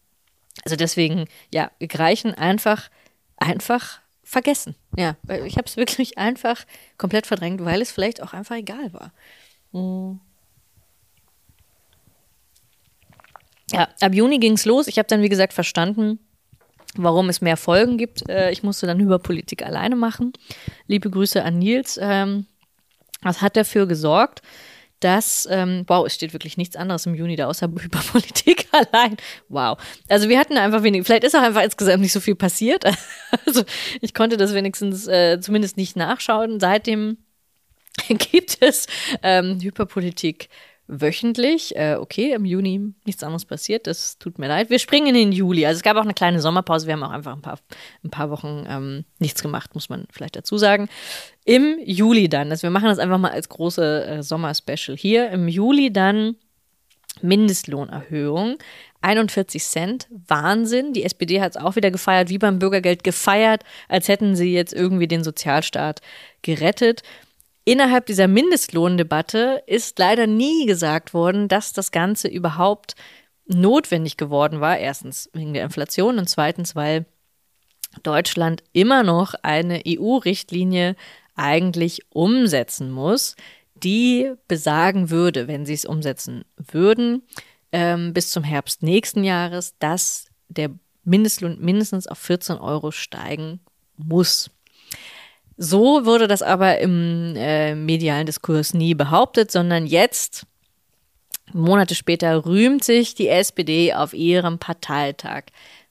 Also deswegen, ja, Greichen einfach, einfach vergessen. Ja, weil ich habe es wirklich einfach komplett verdrängt, weil es vielleicht auch einfach egal war. Mhm. Ja, ab Juni ging es los. Ich habe dann, wie gesagt, verstanden, warum es mehr Folgen gibt. Äh, ich musste dann Hyperpolitik alleine machen. Liebe Grüße an Nils. Ähm, was hat dafür gesorgt, dass, ähm, wow, es steht wirklich nichts anderes im Juni da außer Hyperpolitik allein. Wow. Also wir hatten einfach wenig, vielleicht ist auch einfach insgesamt nicht so viel passiert. Also ich konnte das wenigstens äh, zumindest nicht nachschauen. Seitdem gibt es ähm, Hyperpolitik wöchentlich. Äh, okay, im Juni nichts anderes passiert. Das tut mir leid. Wir springen in den Juli. Also es gab auch eine kleine Sommerpause. Wir haben auch einfach ein paar, ein paar Wochen ähm, nichts gemacht, muss man vielleicht dazu sagen. Im Juli dann, also wir machen das einfach mal als große äh, Sommer-Special hier. Im Juli dann Mindestlohnerhöhung. 41 Cent, Wahnsinn. Die SPD hat es auch wieder gefeiert, wie beim Bürgergeld gefeiert, als hätten sie jetzt irgendwie den Sozialstaat gerettet. Innerhalb dieser Mindestlohndebatte ist leider nie gesagt worden, dass das Ganze überhaupt notwendig geworden war. Erstens wegen der Inflation und zweitens, weil Deutschland immer noch eine EU-Richtlinie eigentlich umsetzen muss, die besagen würde, wenn sie es umsetzen würden, ähm, bis zum Herbst nächsten Jahres, dass der Mindestlohn mindestens auf 14 Euro steigen muss. So wurde das aber im äh, medialen Diskurs nie behauptet, sondern jetzt, Monate später, rühmt sich die SPD auf ihrem Parteitag.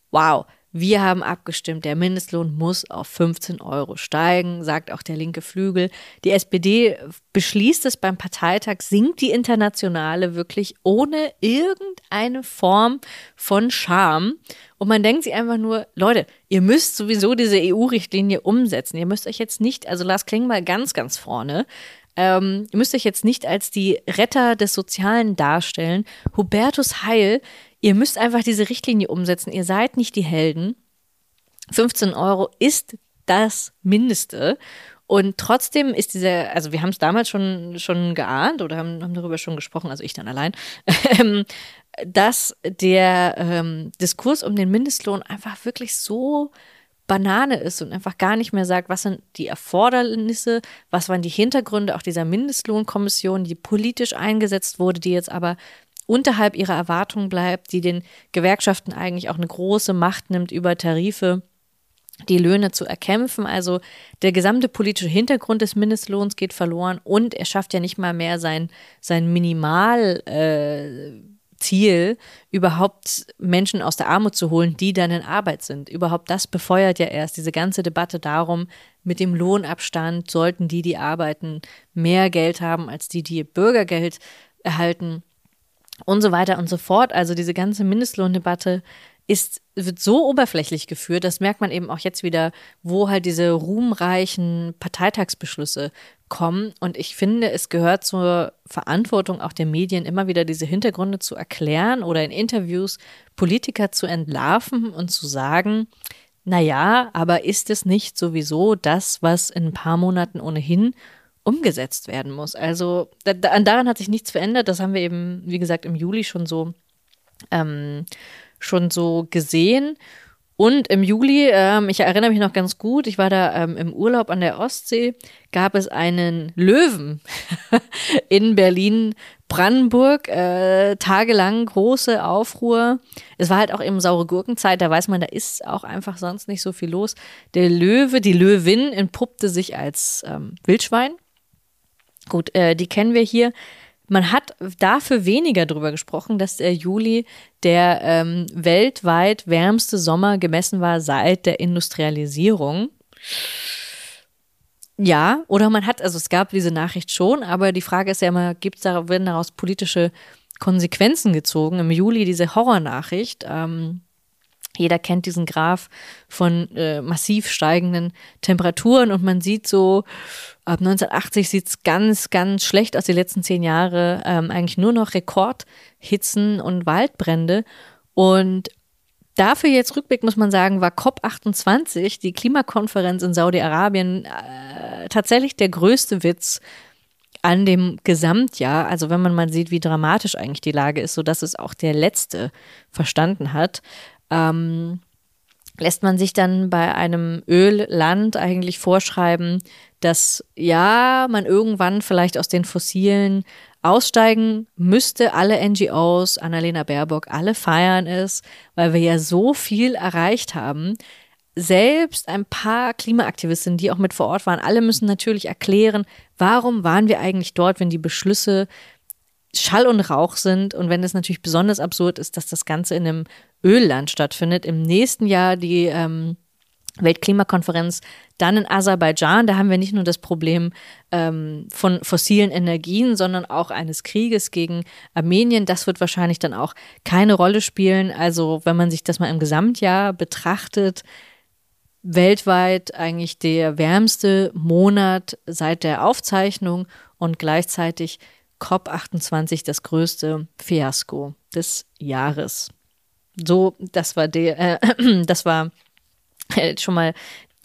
Wow, wir haben abgestimmt, der Mindestlohn muss auf 15 Euro steigen, sagt auch der linke Flügel. Die SPD beschließt es beim Parteitag, sinkt die Internationale wirklich ohne irgendeine Form von Scham. Und man denkt sich einfach nur, Leute, ihr müsst sowieso diese EU-Richtlinie umsetzen. Ihr müsst euch jetzt nicht, also Lars mal ganz, ganz vorne, ähm, ihr müsst euch jetzt nicht als die Retter des Sozialen darstellen. Hubertus Heil Ihr müsst einfach diese Richtlinie umsetzen. Ihr seid nicht die Helden. 15 Euro ist das Mindeste. Und trotzdem ist dieser, also wir haben es damals schon, schon geahnt oder haben, haben darüber schon gesprochen, also ich dann allein, ähm, dass der ähm, Diskurs um den Mindestlohn einfach wirklich so Banane ist und einfach gar nicht mehr sagt, was sind die Erfordernisse, was waren die Hintergründe auch dieser Mindestlohnkommission, die politisch eingesetzt wurde, die jetzt aber unterhalb ihrer Erwartungen bleibt, die den Gewerkschaften eigentlich auch eine große Macht nimmt über Tarife die Löhne zu erkämpfen. Also der gesamte politische Hintergrund des Mindestlohns geht verloren und er schafft ja nicht mal mehr sein, sein Minimal. Äh, Ziel, überhaupt Menschen aus der Armut zu holen, die dann in Arbeit sind. Überhaupt das befeuert ja erst diese ganze Debatte darum, mit dem Lohnabstand sollten die, die arbeiten, mehr Geld haben als die, die Bürgergeld erhalten und so weiter und so fort. Also diese ganze Mindestlohndebatte ist, wird so oberflächlich geführt, das merkt man eben auch jetzt wieder, wo halt diese ruhmreichen Parteitagsbeschlüsse kommen. Und ich finde, es gehört zur Verantwortung auch der Medien, immer wieder diese Hintergründe zu erklären oder in Interviews Politiker zu entlarven und zu sagen, na ja, aber ist es nicht sowieso das, was in ein paar Monaten ohnehin umgesetzt werden muss. Also da, daran hat sich nichts verändert. Das haben wir eben, wie gesagt, im Juli schon so ähm, schon so gesehen. Und im Juli, ähm, ich erinnere mich noch ganz gut, ich war da ähm, im Urlaub an der Ostsee, gab es einen Löwen in Berlin, Brandenburg, äh, tagelang große Aufruhr. Es war halt auch eben saure Gurkenzeit, da weiß man, da ist auch einfach sonst nicht so viel los. Der Löwe, die Löwin entpuppte sich als ähm, Wildschwein Gut, äh, die kennen wir hier. Man hat dafür weniger drüber gesprochen, dass der Juli der ähm, weltweit wärmste Sommer gemessen war seit der Industrialisierung. Ja, oder man hat, also es gab diese Nachricht schon, aber die Frage ist ja immer, gibt's da, werden daraus politische Konsequenzen gezogen? Im Juli diese Horrornachricht, ähm, jeder kennt diesen Graph von äh, massiv steigenden Temperaturen und man sieht so, ab 1980 sieht es ganz, ganz schlecht aus, die letzten zehn Jahre ähm, eigentlich nur noch Rekordhitzen und Waldbrände. Und dafür jetzt Rückblick muss man sagen, war COP28, die Klimakonferenz in Saudi-Arabien, äh, tatsächlich der größte Witz an dem Gesamtjahr. Also wenn man mal sieht, wie dramatisch eigentlich die Lage ist, so dass es auch der letzte verstanden hat ähm, lässt man sich dann bei einem Ölland eigentlich vorschreiben, dass ja, man irgendwann vielleicht aus den fossilen aussteigen müsste. Alle NGOs, Annalena Baerbock, alle feiern es, weil wir ja so viel erreicht haben. Selbst ein paar Klimaaktivistinnen, die auch mit vor Ort waren, alle müssen natürlich erklären, warum waren wir eigentlich dort, wenn die Beschlüsse Schall und Rauch sind und wenn es natürlich besonders absurd ist, dass das Ganze in einem Ölland stattfindet. Im nächsten Jahr die ähm, Weltklimakonferenz dann in Aserbaidschan. Da haben wir nicht nur das Problem ähm, von fossilen Energien, sondern auch eines Krieges gegen Armenien. Das wird wahrscheinlich dann auch keine Rolle spielen. Also wenn man sich das mal im Gesamtjahr betrachtet, weltweit eigentlich der wärmste Monat seit der Aufzeichnung und gleichzeitig COP28 das größte Fiasko des Jahres. So, das war der, äh, das war schon mal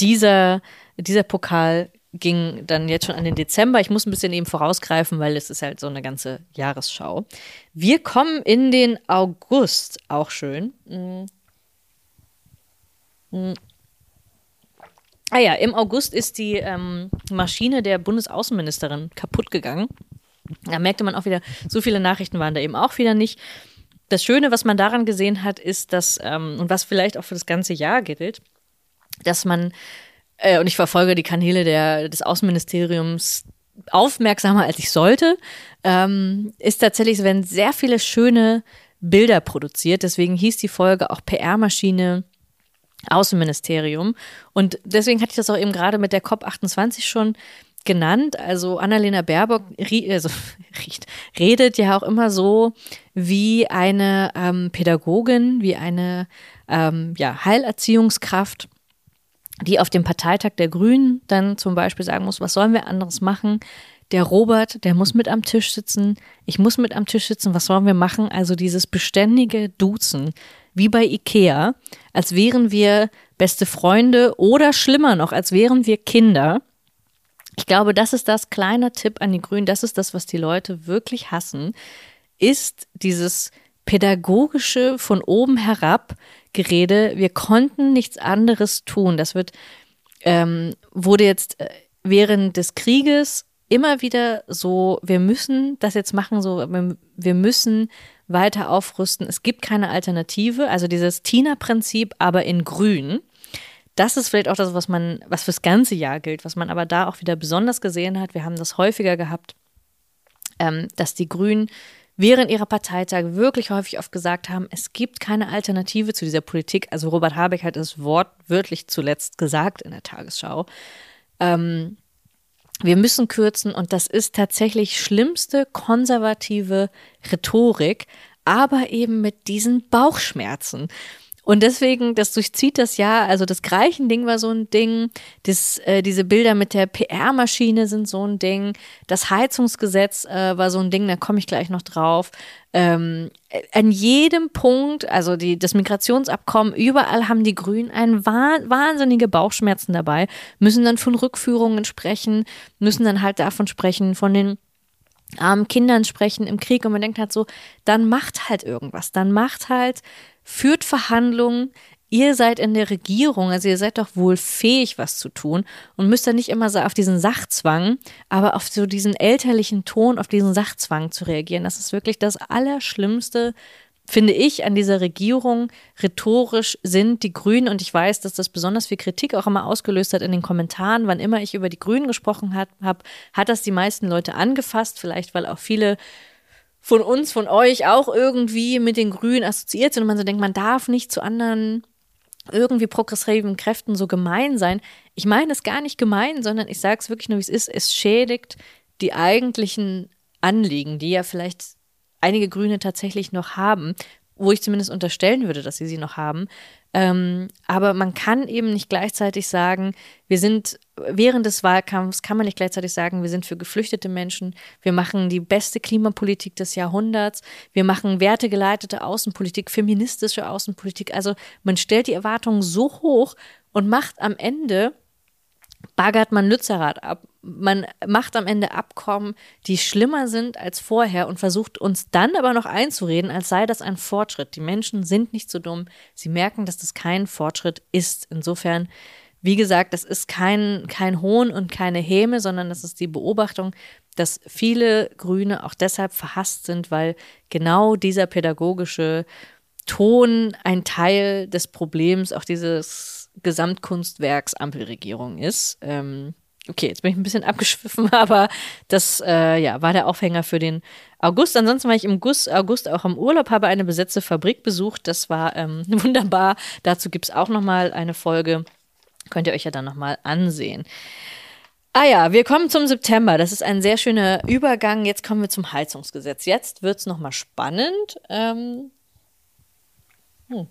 dieser, dieser Pokal ging dann jetzt schon an den Dezember. Ich muss ein bisschen eben vorausgreifen, weil es ist halt so eine ganze Jahresschau. Wir kommen in den August, auch schön. Mhm. Mhm. Ah ja, im August ist die ähm, Maschine der Bundesaußenministerin kaputt gegangen. Da merkte man auch wieder, so viele Nachrichten waren da eben auch wieder nicht. Das Schöne, was man daran gesehen hat, ist, dass, ähm, und was vielleicht auch für das ganze Jahr gilt, dass man, äh, und ich verfolge die Kanäle der, des Außenministeriums aufmerksamer als ich sollte, ähm, ist tatsächlich, werden sehr viele schöne Bilder produziert. Deswegen hieß die Folge auch PR-Maschine Außenministerium. Und deswegen hatte ich das auch eben gerade mit der COP28 schon genannt. Also Annalena Baerbock also, redet ja auch immer so wie eine ähm, Pädagogin, wie eine ähm, ja, Heilerziehungskraft, die auf dem Parteitag der Grünen dann zum Beispiel sagen muss, was sollen wir anderes machen? Der Robert, der muss mit am Tisch sitzen. Ich muss mit am Tisch sitzen. Was sollen wir machen? Also dieses beständige Duzen, wie bei Ikea, als wären wir beste Freunde oder schlimmer noch, als wären wir Kinder. Ich glaube, das ist das kleine Tipp an die Grünen, das ist das, was die Leute wirklich hassen, ist dieses pädagogische von oben herab Gerede. Wir konnten nichts anderes tun. Das wird ähm, wurde jetzt äh, während des Krieges immer wieder so, wir müssen das jetzt machen, so wir müssen weiter aufrüsten. Es gibt keine Alternative. Also dieses Tina-Prinzip, aber in Grün. Das ist vielleicht auch das, was man, was fürs ganze Jahr gilt, was man aber da auch wieder besonders gesehen hat. Wir haben das häufiger gehabt, ähm, dass die Grünen während ihrer Parteitage wirklich häufig oft gesagt haben, es gibt keine Alternative zu dieser Politik. Also Robert Habeck hat es wortwörtlich zuletzt gesagt in der Tagesschau. Ähm, wir müssen kürzen und das ist tatsächlich schlimmste konservative Rhetorik, aber eben mit diesen Bauchschmerzen. Und deswegen, das durchzieht das ja, also das Greichen-Ding war so ein Ding, das, äh, diese Bilder mit der PR-Maschine sind so ein Ding, das Heizungsgesetz äh, war so ein Ding, da komme ich gleich noch drauf. Ähm, an jedem Punkt, also die, das Migrationsabkommen, überall haben die Grünen ein wahnsinnige Bauchschmerzen dabei, müssen dann von Rückführungen sprechen, müssen dann halt davon sprechen, von den armen Kindern sprechen im Krieg und man denkt halt so, dann macht halt irgendwas, dann macht halt führt Verhandlungen. Ihr seid in der Regierung, also ihr seid doch wohl fähig, was zu tun und müsst dann nicht immer so auf diesen Sachzwang, aber auf so diesen elterlichen Ton, auf diesen Sachzwang zu reagieren. Das ist wirklich das Allerschlimmste, finde ich, an dieser Regierung. Rhetorisch sind die Grünen, und ich weiß, dass das besonders viel Kritik auch immer ausgelöst hat in den Kommentaren, wann immer ich über die Grünen gesprochen habe, hat das die meisten Leute angefasst, vielleicht weil auch viele von uns, von euch auch irgendwie mit den Grünen assoziiert sind und man so denkt, man darf nicht zu anderen irgendwie progressiven Kräften so gemein sein. Ich meine es gar nicht gemein, sondern ich sage es wirklich nur, wie es ist. Es schädigt die eigentlichen Anliegen, die ja vielleicht einige Grüne tatsächlich noch haben, wo ich zumindest unterstellen würde, dass sie sie noch haben. Ähm, aber man kann eben nicht gleichzeitig sagen, wir sind während des Wahlkampfs kann man nicht gleichzeitig sagen, wir sind für geflüchtete Menschen, wir machen die beste Klimapolitik des Jahrhunderts, wir machen wertegeleitete Außenpolitik, feministische Außenpolitik. Also man stellt die Erwartungen so hoch und macht am Ende baggert man Lützerath ab. Man macht am Ende Abkommen, die schlimmer sind als vorher und versucht uns dann aber noch einzureden, als sei das ein Fortschritt. Die Menschen sind nicht so dumm. Sie merken, dass das kein Fortschritt ist. Insofern, wie gesagt, das ist kein, kein Hohn und keine Häme, sondern das ist die Beobachtung, dass viele Grüne auch deshalb verhasst sind, weil genau dieser pädagogische Ton ein Teil des Problems, auch dieses Gesamtkunstwerks Ampelregierung ist. Ähm, okay, jetzt bin ich ein bisschen abgeschwiffen, aber das äh, ja, war der Aufhänger für den August. Ansonsten war ich im August, auch im Urlaub, habe eine besetzte Fabrik besucht. Das war ähm, wunderbar. Dazu gibt es auch noch mal eine Folge. Könnt ihr euch ja dann noch mal ansehen. Ah ja, wir kommen zum September. Das ist ein sehr schöner Übergang. Jetzt kommen wir zum Heizungsgesetz. Jetzt wird es nochmal spannend. Ähm, hm.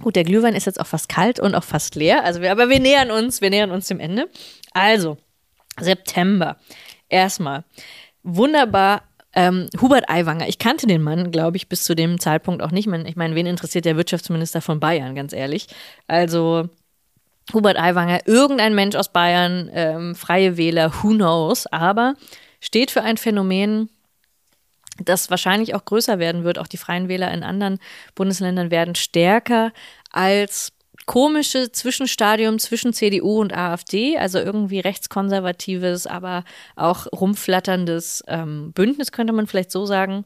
Gut, der Glühwein ist jetzt auch fast kalt und auch fast leer. Also wir, aber wir nähern uns, wir nähern uns dem Ende. Also, September. Erstmal. Wunderbar. Ähm, Hubert Aiwanger, ich kannte den Mann, glaube ich, bis zu dem Zeitpunkt auch nicht. Ich meine, wen interessiert der Wirtschaftsminister von Bayern, ganz ehrlich? Also, Hubert Aiwanger, irgendein Mensch aus Bayern, ähm, freie Wähler, who knows, aber steht für ein Phänomen, das wahrscheinlich auch größer werden wird. Auch die Freien Wähler in anderen Bundesländern werden stärker als komische Zwischenstadium zwischen CDU und AfD, also irgendwie rechtskonservatives, aber auch rumflatterndes ähm, Bündnis, könnte man vielleicht so sagen.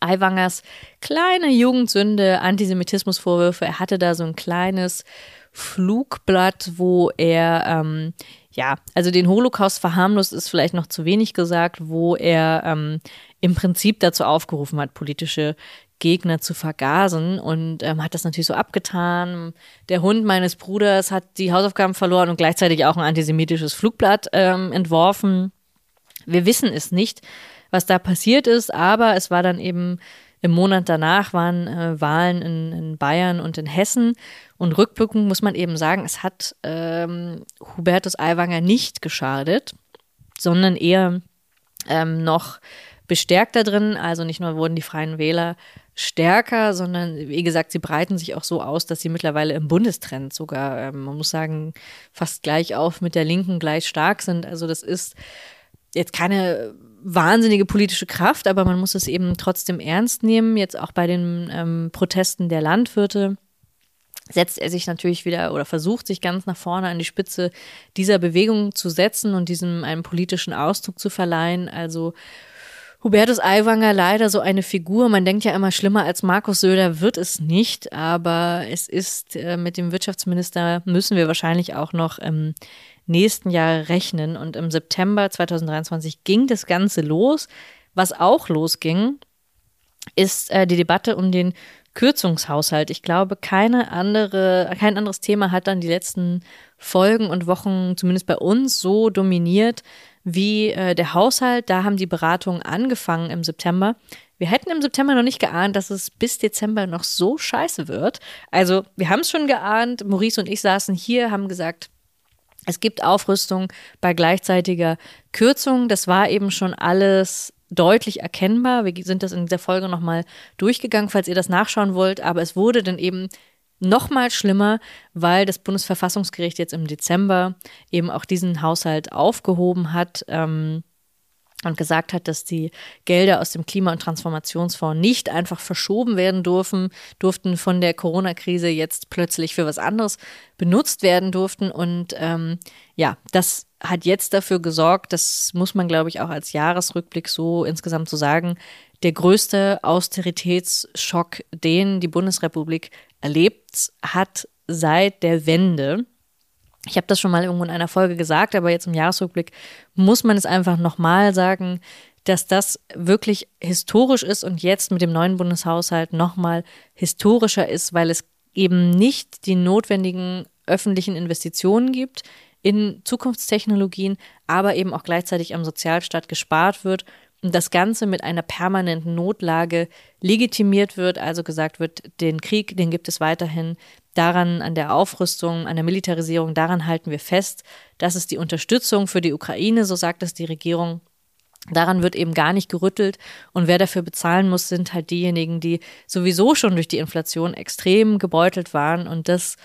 Aiwangers kleine Jugendsünde, Antisemitismusvorwürfe. Er hatte da so ein kleines Flugblatt, wo er ähm, ja, also den Holocaust verharmlost ist vielleicht noch zu wenig gesagt, wo er ähm, im Prinzip dazu aufgerufen hat, politische Gegner zu vergasen und ähm, hat das natürlich so abgetan. Der Hund meines Bruders hat die Hausaufgaben verloren und gleichzeitig auch ein antisemitisches Flugblatt ähm, entworfen. Wir wissen es nicht, was da passiert ist, aber es war dann eben im Monat danach waren äh, Wahlen in, in, Bayern und in Hessen. Und rückblickend muss man eben sagen, es hat ähm, Hubertus Aiwanger nicht geschadet, sondern eher ähm, noch bestärkt da drin. Also nicht nur wurden die Freien Wähler stärker, sondern wie gesagt, sie breiten sich auch so aus, dass sie mittlerweile im Bundestrend sogar, ähm, man muss sagen, fast gleich auf mit der Linken gleich stark sind. Also das ist jetzt keine wahnsinnige politische Kraft, aber man muss es eben trotzdem ernst nehmen. Jetzt auch bei den ähm, Protesten der Landwirte setzt er sich natürlich wieder oder versucht sich ganz nach vorne an die Spitze dieser Bewegung zu setzen und diesem einen politischen Ausdruck zu verleihen. Also Hubertus Aiwanger leider so eine Figur. Man denkt ja immer, schlimmer als Markus Söder wird es nicht, aber es ist äh, mit dem Wirtschaftsminister müssen wir wahrscheinlich auch noch im nächsten Jahr rechnen. Und im September 2023 ging das Ganze los. Was auch losging, ist äh, die Debatte um den Kürzungshaushalt. Ich glaube, keine andere, kein anderes Thema hat dann die letzten Folgen und Wochen, zumindest bei uns, so dominiert wie äh, der Haushalt. Da haben die Beratungen angefangen im September. Wir hätten im September noch nicht geahnt, dass es bis Dezember noch so scheiße wird. Also, wir haben es schon geahnt. Maurice und ich saßen hier, haben gesagt, es gibt Aufrüstung bei gleichzeitiger Kürzung. Das war eben schon alles deutlich erkennbar. Wir sind das in dieser Folge nochmal durchgegangen, falls ihr das nachschauen wollt. Aber es wurde dann eben noch mal schlimmer, weil das Bundesverfassungsgericht jetzt im Dezember eben auch diesen Haushalt aufgehoben hat. Ähm, und gesagt hat, dass die Gelder aus dem Klima- und Transformationsfonds nicht einfach verschoben werden dürfen, durften von der Corona-Krise jetzt plötzlich für was anderes benutzt werden durften. Und ähm, ja, das hat jetzt dafür gesorgt, das muss man, glaube ich, auch als Jahresrückblick so insgesamt so sagen, der größte Austeritätsschock, den die Bundesrepublik erlebt hat seit der Wende. Ich habe das schon mal irgendwo in einer Folge gesagt, aber jetzt im Jahresrückblick muss man es einfach nochmal sagen, dass das wirklich historisch ist und jetzt mit dem neuen Bundeshaushalt nochmal historischer ist, weil es eben nicht die notwendigen öffentlichen Investitionen gibt in Zukunftstechnologien, aber eben auch gleichzeitig am Sozialstaat gespart wird und das Ganze mit einer permanenten Notlage legitimiert wird, also gesagt wird, den Krieg, den gibt es weiterhin, daran, an der Aufrüstung, an der Militarisierung, daran halten wir fest. Das ist die Unterstützung für die Ukraine, so sagt es die Regierung. Daran wird eben gar nicht gerüttelt. Und wer dafür bezahlen muss, sind halt diejenigen, die sowieso schon durch die Inflation extrem gebeutelt waren. Und das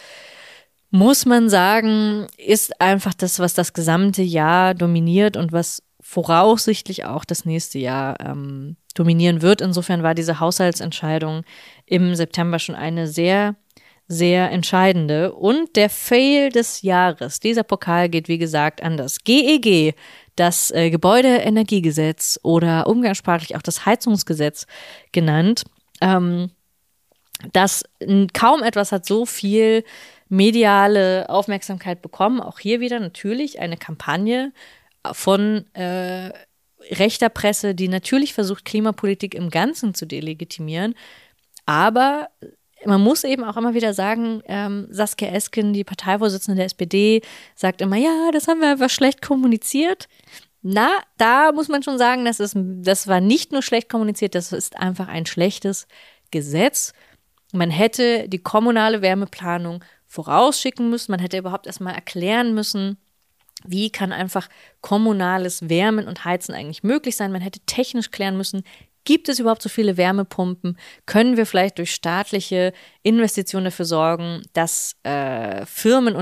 muss man sagen, ist einfach das, was das gesamte Jahr dominiert und was voraussichtlich auch das nächste Jahr ähm, dominieren wird. Insofern war diese Haushaltsentscheidung im September schon eine sehr sehr entscheidende. Und der Fail des Jahres. Dieser Pokal geht, wie gesagt, an das GEG, e das äh, Gebäudeenergiegesetz oder umgangssprachlich auch das Heizungsgesetz genannt. Ähm, das kaum etwas hat so viel mediale Aufmerksamkeit bekommen. Auch hier wieder natürlich eine Kampagne von äh, rechter Presse, die natürlich versucht, Klimapolitik im Ganzen zu delegitimieren, aber man muss eben auch immer wieder sagen, ähm, Saskia Esken, die Parteivorsitzende der SPD, sagt immer, ja, das haben wir einfach schlecht kommuniziert. Na, da muss man schon sagen, das, ist, das war nicht nur schlecht kommuniziert, das ist einfach ein schlechtes Gesetz. Man hätte die kommunale Wärmeplanung vorausschicken müssen, man hätte überhaupt erstmal erklären müssen, wie kann einfach kommunales Wärmen und Heizen eigentlich möglich sein. Man hätte technisch klären müssen, Gibt es überhaupt so viele Wärmepumpen? Können wir vielleicht durch staatliche Investitionen dafür sorgen, dass äh, Firmen,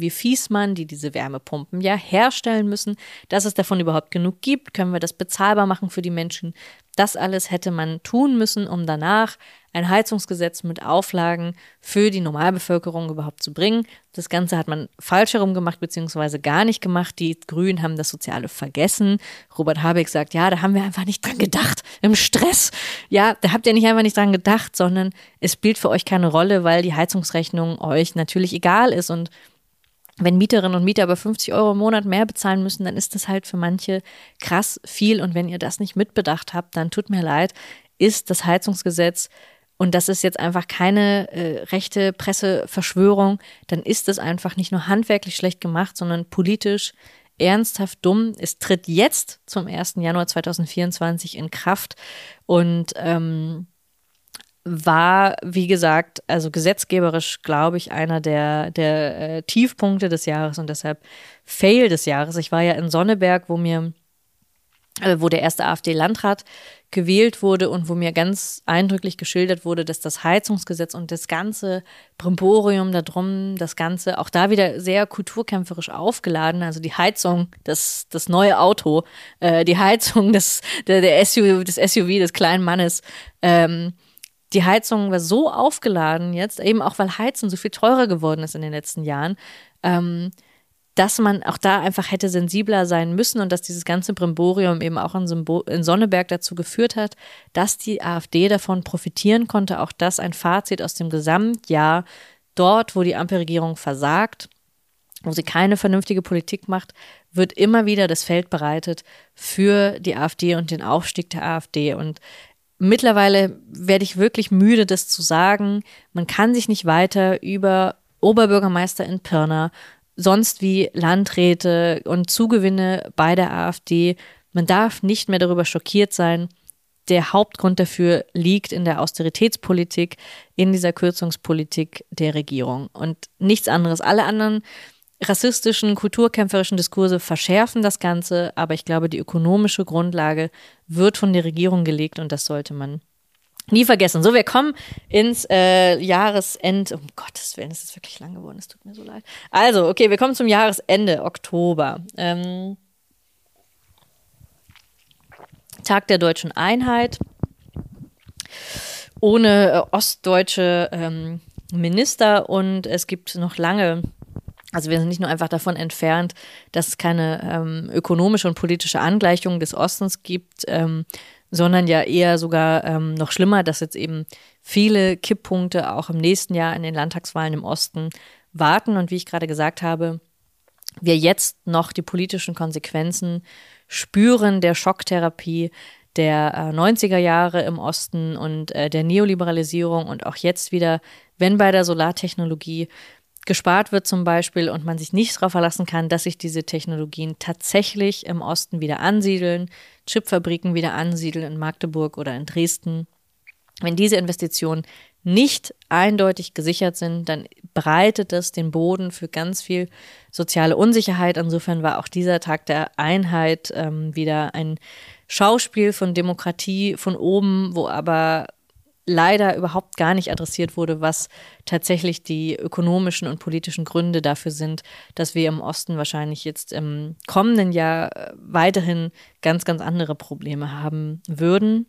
wie Fiesmann, die diese Wärmepumpen ja herstellen müssen, dass es davon überhaupt genug gibt? Können wir das bezahlbar machen für die Menschen? Das alles hätte man tun müssen, um danach ein Heizungsgesetz mit Auflagen für die Normalbevölkerung überhaupt zu bringen. Das Ganze hat man falsch herum gemacht, beziehungsweise gar nicht gemacht. Die Grünen haben das Soziale vergessen. Robert Habeck sagt, ja, da haben wir einfach nicht dran gedacht. Im Stress. Ja, da habt ihr nicht einfach nicht dran gedacht, sondern es spielt für euch keine Rolle, weil die Heizungsrechnung euch natürlich egal ist und wenn Mieterinnen und Mieter aber 50 Euro im Monat mehr bezahlen müssen, dann ist das halt für manche krass viel. Und wenn ihr das nicht mitbedacht habt, dann tut mir leid ist das Heizungsgesetz und das ist jetzt einfach keine äh, rechte Presseverschwörung, dann ist es einfach nicht nur handwerklich schlecht gemacht, sondern politisch ernsthaft dumm. Es tritt jetzt zum 1. Januar 2024 in Kraft und ähm, war, wie gesagt, also gesetzgeberisch, glaube ich, einer der, der äh, Tiefpunkte des Jahres und deshalb Fail des Jahres. Ich war ja in Sonneberg, wo mir äh, wo der erste AfD-Landrat gewählt wurde und wo mir ganz eindrücklich geschildert wurde, dass das Heizungsgesetz und das ganze Brimborium darum, das Ganze auch da wieder sehr kulturkämpferisch aufgeladen, also die Heizung, das, das neue Auto, äh, die Heizung des, der, der SUV, des SUV des kleinen Mannes, ähm, die Heizung war so aufgeladen jetzt, eben auch weil Heizen so viel teurer geworden ist in den letzten Jahren, ähm, dass man auch da einfach hätte sensibler sein müssen und dass dieses ganze Brimborium eben auch in, Symbol in Sonneberg dazu geführt hat, dass die AfD davon profitieren konnte. Auch das ein Fazit aus dem Gesamtjahr. Dort, wo die Ampelregierung versagt, wo sie keine vernünftige Politik macht, wird immer wieder das Feld bereitet für die AfD und den Aufstieg der AfD. Und mittlerweile werde ich wirklich müde, das zu sagen. Man kann sich nicht weiter über Oberbürgermeister in Pirna sonst wie Landräte und Zugewinne bei der AfD. Man darf nicht mehr darüber schockiert sein. Der Hauptgrund dafür liegt in der Austeritätspolitik, in dieser Kürzungspolitik der Regierung und nichts anderes. Alle anderen rassistischen, kulturkämpferischen Diskurse verschärfen das Ganze, aber ich glaube, die ökonomische Grundlage wird von der Regierung gelegt und das sollte man Nie vergessen. So, wir kommen ins äh, Jahresende. Um Gottes Willen, es ist wirklich lang geworden. Es tut mir so leid. Also, okay, wir kommen zum Jahresende, Oktober. Ähm, Tag der deutschen Einheit. Ohne äh, ostdeutsche ähm, Minister und es gibt noch lange also wir sind nicht nur einfach davon entfernt, dass es keine ähm, ökonomische und politische Angleichung des Ostens gibt, ähm, sondern ja eher sogar ähm, noch schlimmer, dass jetzt eben viele Kipppunkte auch im nächsten Jahr in den Landtagswahlen im Osten warten. Und wie ich gerade gesagt habe, wir jetzt noch die politischen Konsequenzen spüren der Schocktherapie der äh, 90er Jahre im Osten und äh, der Neoliberalisierung und auch jetzt wieder, wenn bei der Solartechnologie gespart wird zum Beispiel und man sich nicht darauf verlassen kann, dass sich diese Technologien tatsächlich im Osten wieder ansiedeln, Chipfabriken wieder ansiedeln in Magdeburg oder in Dresden. Wenn diese Investitionen nicht eindeutig gesichert sind, dann breitet das den Boden für ganz viel soziale Unsicherheit. Insofern war auch dieser Tag der Einheit ähm, wieder ein Schauspiel von Demokratie von oben, wo aber leider überhaupt gar nicht adressiert wurde, was tatsächlich die ökonomischen und politischen Gründe dafür sind, dass wir im Osten wahrscheinlich jetzt im kommenden Jahr äh, weiterhin ganz, ganz andere Probleme haben würden.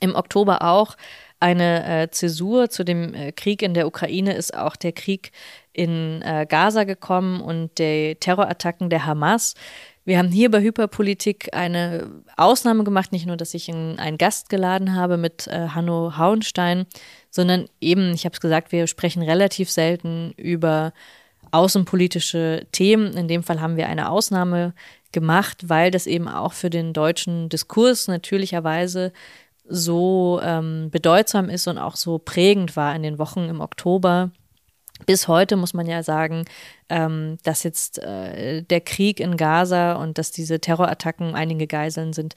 Im Oktober auch eine äh, Zäsur zu dem äh, Krieg in der Ukraine ist auch der Krieg in äh, Gaza gekommen und die Terrorattacken der Hamas. Wir haben hier bei Hyperpolitik eine Ausnahme gemacht, nicht nur, dass ich einen Gast geladen habe mit äh, Hanno Hauenstein, sondern eben, ich habe es gesagt, wir sprechen relativ selten über außenpolitische Themen. In dem Fall haben wir eine Ausnahme gemacht, weil das eben auch für den deutschen Diskurs natürlicherweise so ähm, bedeutsam ist und auch so prägend war in den Wochen im Oktober bis heute muss man ja sagen, ähm, dass jetzt äh, der Krieg in Gaza und dass diese Terrorattacken, einige Geiseln sind,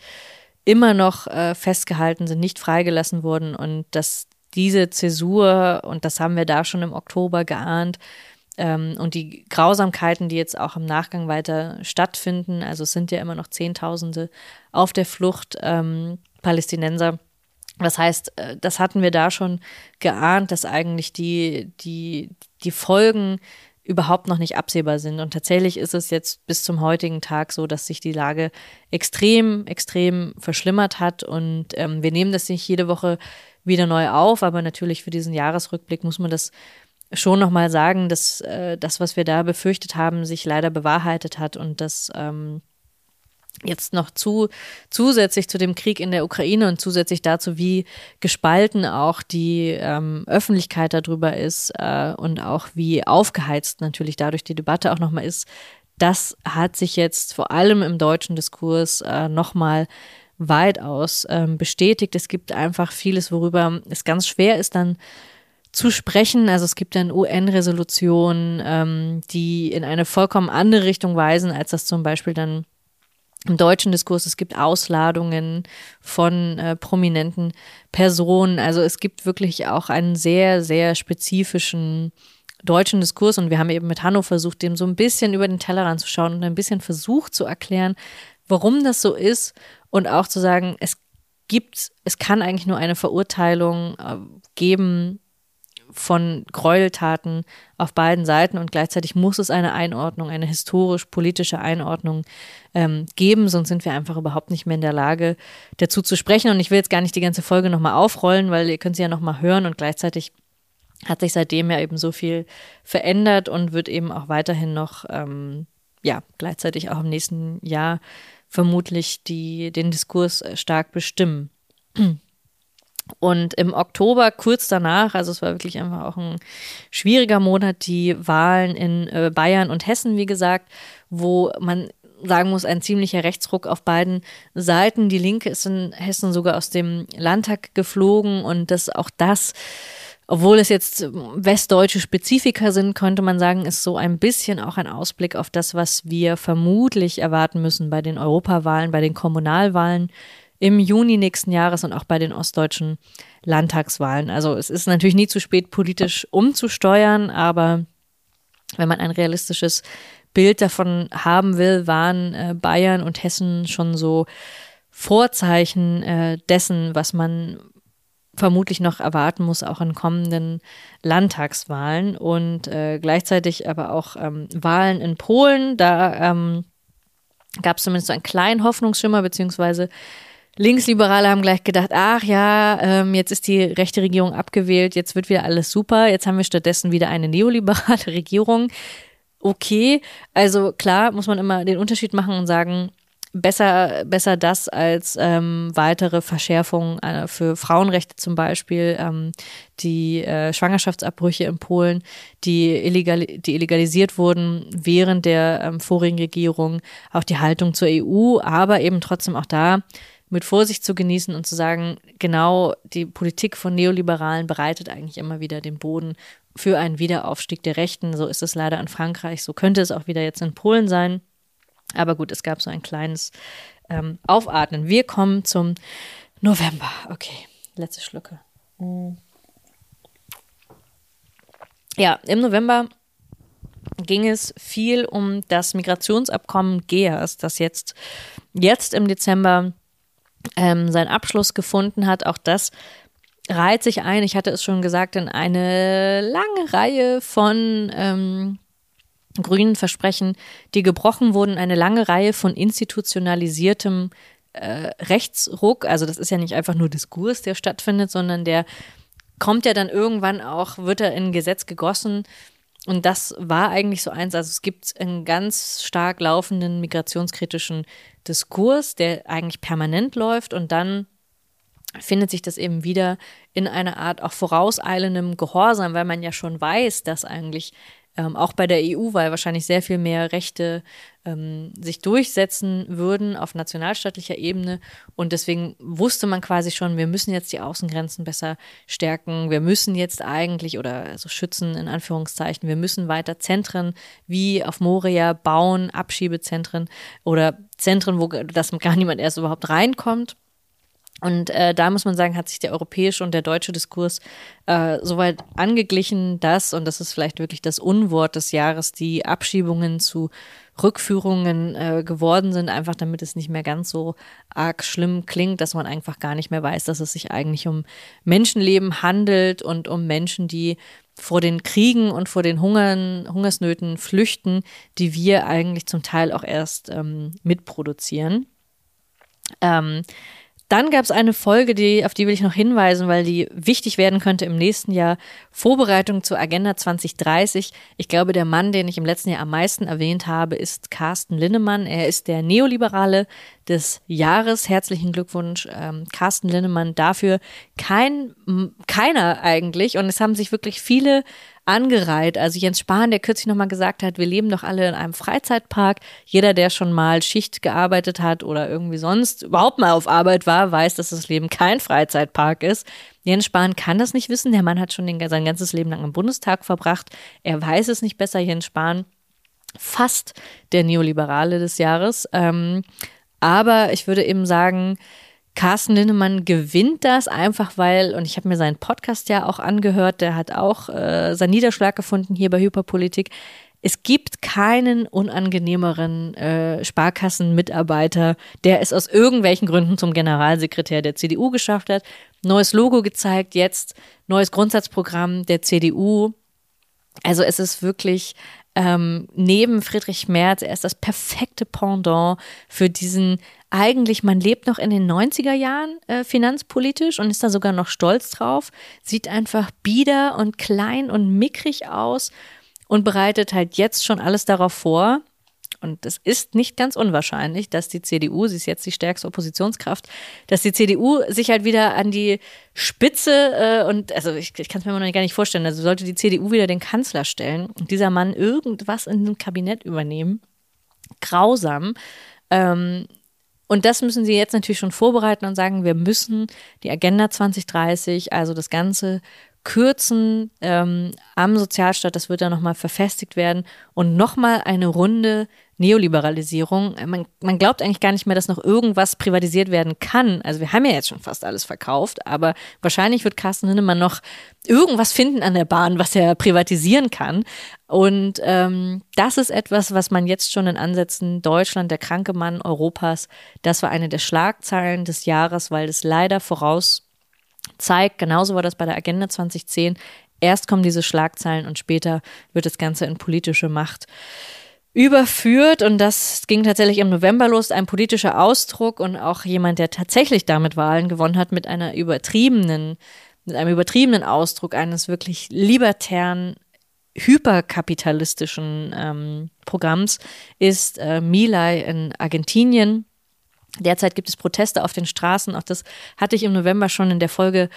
immer noch äh, festgehalten sind, nicht freigelassen wurden und dass diese Zäsur, und das haben wir da schon im Oktober geahnt, ähm, und die Grausamkeiten, die jetzt auch im Nachgang weiter stattfinden, also es sind ja immer noch Zehntausende auf der Flucht ähm, Palästinenser, das heißt, äh, das hatten wir da schon geahnt, dass eigentlich die, die, die Folgen überhaupt noch nicht absehbar sind. Und tatsächlich ist es jetzt bis zum heutigen Tag so, dass sich die Lage extrem, extrem verschlimmert hat. Und ähm, wir nehmen das nicht jede Woche wieder neu auf, aber natürlich für diesen Jahresrückblick muss man das schon nochmal sagen, dass äh, das, was wir da befürchtet haben, sich leider bewahrheitet hat und dass ähm, jetzt noch zu, zusätzlich zu dem Krieg in der Ukraine und zusätzlich dazu, wie gespalten auch die ähm, Öffentlichkeit darüber ist äh, und auch wie aufgeheizt natürlich dadurch die Debatte auch nochmal ist, das hat sich jetzt vor allem im deutschen Diskurs äh, nochmal weitaus ähm, bestätigt. Es gibt einfach vieles, worüber es ganz schwer ist, dann zu sprechen. Also es gibt dann UN-Resolutionen, ähm, die in eine vollkommen andere Richtung weisen, als das zum Beispiel dann im deutschen Diskurs. Es gibt Ausladungen von äh, prominenten Personen. Also es gibt wirklich auch einen sehr, sehr spezifischen deutschen Diskurs und wir haben eben mit Hanno versucht, dem so ein bisschen über den Tellerrand zu schauen und ein bisschen versucht zu erklären, warum das so ist und auch zu sagen, es gibt, es kann eigentlich nur eine Verurteilung äh, geben von Gräueltaten auf beiden Seiten und gleichzeitig muss es eine Einordnung, eine historisch-politische Einordnung ähm, geben, sonst sind wir einfach überhaupt nicht mehr in der Lage, dazu zu sprechen. Und ich will jetzt gar nicht die ganze Folge nochmal aufrollen, weil ihr könnt sie ja nochmal hören und gleichzeitig hat sich seitdem ja eben so viel verändert und wird eben auch weiterhin noch, ähm, ja, gleichzeitig auch im nächsten Jahr vermutlich die, den Diskurs stark bestimmen. Und im Oktober, kurz danach, also es war wirklich einfach auch ein schwieriger Monat, die Wahlen in äh, Bayern und Hessen, wie gesagt, wo man sagen muss, ein ziemlicher Rechtsruck auf beiden Seiten. Die Linke ist in Hessen sogar aus dem Landtag geflogen und das auch das, obwohl es jetzt westdeutsche Spezifika sind, könnte man sagen, ist so ein bisschen auch ein Ausblick auf das, was wir vermutlich erwarten müssen bei den Europawahlen, bei den Kommunalwahlen im Juni nächsten Jahres und auch bei den ostdeutschen Landtagswahlen. Also es ist natürlich nie zu spät, politisch umzusteuern, aber wenn man ein realistisches Bild davon haben will, waren äh, Bayern und Hessen schon so Vorzeichen äh, dessen, was man vermutlich noch erwarten muss, auch in kommenden Landtagswahlen und äh, gleichzeitig aber auch ähm, Wahlen in Polen. Da ähm, gab es zumindest so einen kleinen Hoffnungsschimmer, beziehungsweise Linksliberale haben gleich gedacht, ach ja, ähm, jetzt ist die rechte Regierung abgewählt, jetzt wird wieder alles super, jetzt haben wir stattdessen wieder eine neoliberale Regierung. Okay, also klar muss man immer den Unterschied machen und sagen, besser, besser das als ähm, weitere Verschärfungen äh, für Frauenrechte zum Beispiel, ähm, die äh, Schwangerschaftsabbrüche in Polen, die, illegal, die illegalisiert wurden während der ähm, vorigen Regierung, auch die Haltung zur EU, aber eben trotzdem auch da mit Vorsicht zu genießen und zu sagen, genau die Politik von Neoliberalen bereitet eigentlich immer wieder den Boden für einen Wiederaufstieg der Rechten. So ist es leider in Frankreich, so könnte es auch wieder jetzt in Polen sein. Aber gut, es gab so ein kleines ähm, Aufatmen. Wir kommen zum November. Okay, letzte Schlucke. Mm. Ja, im November ging es viel um das Migrationsabkommen GEAS, das jetzt, jetzt im Dezember ähm, seinen Abschluss gefunden hat. Auch das reiht sich ein, ich hatte es schon gesagt, in eine lange Reihe von ähm, grünen Versprechen, die gebrochen wurden, eine lange Reihe von institutionalisiertem äh, Rechtsruck. Also das ist ja nicht einfach nur Diskurs, der stattfindet, sondern der kommt ja dann irgendwann auch, wird er in Gesetz gegossen und das war eigentlich so eins. Also es gibt einen ganz stark laufenden migrationskritischen Diskurs, der eigentlich permanent läuft und dann findet sich das eben wieder in einer Art auch vorauseilendem Gehorsam, weil man ja schon weiß, dass eigentlich ähm, auch bei der EU, weil wahrscheinlich sehr viel mehr Rechte ähm, sich durchsetzen würden auf nationalstaatlicher Ebene. Und deswegen wusste man quasi schon, wir müssen jetzt die Außengrenzen besser stärken. Wir müssen jetzt eigentlich oder also schützen in Anführungszeichen. Wir müssen weiter Zentren wie auf Moria bauen, Abschiebezentren oder Zentren, wo das gar niemand erst überhaupt reinkommt. Und äh, da muss man sagen, hat sich der europäische und der deutsche Diskurs äh, soweit angeglichen, dass, und das ist vielleicht wirklich das Unwort des Jahres, die Abschiebungen zu Rückführungen äh, geworden sind, einfach damit es nicht mehr ganz so arg schlimm klingt, dass man einfach gar nicht mehr weiß, dass es sich eigentlich um Menschenleben handelt und um Menschen, die vor den Kriegen und vor den Hungern, Hungersnöten flüchten, die wir eigentlich zum Teil auch erst ähm, mitproduzieren. Ähm, dann gab es eine Folge, die, auf die will ich noch hinweisen, weil die wichtig werden könnte im nächsten Jahr. Vorbereitung zur Agenda 2030. Ich glaube, der Mann, den ich im letzten Jahr am meisten erwähnt habe, ist Carsten Linnemann. Er ist der Neoliberale des Jahres. Herzlichen Glückwunsch, ähm, Carsten Linnemann, dafür. Kein, keiner eigentlich. Und es haben sich wirklich viele angereiht. Also Jens Spahn, der kürzlich nochmal gesagt hat, wir leben doch alle in einem Freizeitpark. Jeder, der schon mal Schicht gearbeitet hat oder irgendwie sonst überhaupt mal auf Arbeit war, weiß, dass das Leben kein Freizeitpark ist. Jens Spahn kann das nicht wissen. Der Mann hat schon den, sein ganzes Leben lang im Bundestag verbracht. Er weiß es nicht besser. Jens Spahn fast der Neoliberale des Jahres. Ähm, aber ich würde eben sagen, Carsten Linnemann gewinnt das einfach, weil, und ich habe mir seinen Podcast ja auch angehört, der hat auch äh, seinen Niederschlag gefunden hier bei Hyperpolitik. Es gibt keinen unangenehmeren äh, Sparkassenmitarbeiter, der es aus irgendwelchen Gründen zum Generalsekretär der CDU geschafft hat. Neues Logo gezeigt, jetzt neues Grundsatzprogramm der CDU. Also es ist wirklich ähm, neben Friedrich Merz, er ist das perfekte Pendant für diesen eigentlich, man lebt noch in den 90er Jahren äh, finanzpolitisch und ist da sogar noch stolz drauf, sieht einfach bieder und klein und mickrig aus und bereitet halt jetzt schon alles darauf vor, und es ist nicht ganz unwahrscheinlich, dass die CDU, sie ist jetzt die stärkste Oppositionskraft, dass die CDU sich halt wieder an die Spitze äh, und also ich, ich kann es mir noch gar nicht vorstellen, also sollte die CDU wieder den Kanzler stellen und dieser Mann irgendwas in dem Kabinett übernehmen. Grausam. Ähm, und das müssen sie jetzt natürlich schon vorbereiten und sagen, wir müssen die Agenda 2030, also das ganze Kürzen ähm, am Sozialstaat, das wird dann nochmal verfestigt werden und nochmal eine Runde Neoliberalisierung. Man, man glaubt eigentlich gar nicht mehr, dass noch irgendwas privatisiert werden kann. Also wir haben ja jetzt schon fast alles verkauft, aber wahrscheinlich wird Carsten Hinnemann noch irgendwas finden an der Bahn, was er privatisieren kann. Und ähm, das ist etwas, was man jetzt schon in Ansätzen Deutschland, der kranke Mann Europas, das war eine der Schlagzeilen des Jahres, weil es leider voraus zeigt, genauso war das bei der Agenda 2010, erst kommen diese Schlagzeilen und später wird das Ganze in politische Macht überführt und das ging tatsächlich im November los, ein politischer Ausdruck und auch jemand, der tatsächlich damit Wahlen gewonnen hat, mit einer übertriebenen, mit einem übertriebenen Ausdruck eines wirklich libertären, hyperkapitalistischen ähm, Programms, ist äh, Milay in Argentinien. Derzeit gibt es Proteste auf den Straßen. Auch das hatte ich im November schon in der Folge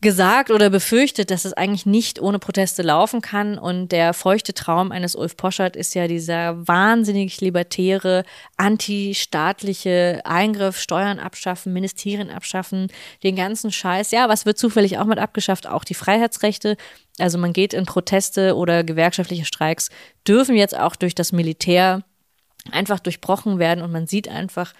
gesagt oder befürchtet, dass es eigentlich nicht ohne Proteste laufen kann. Und der feuchte Traum eines Ulf Poschert ist ja dieser wahnsinnig libertäre, antistaatliche Eingriff, Steuern abschaffen, Ministerien abschaffen, den ganzen Scheiß. Ja, was wird zufällig auch mit abgeschafft? Auch die Freiheitsrechte. Also man geht in Proteste oder gewerkschaftliche Streiks, dürfen jetzt auch durch das Militär einfach durchbrochen werden und man sieht einfach,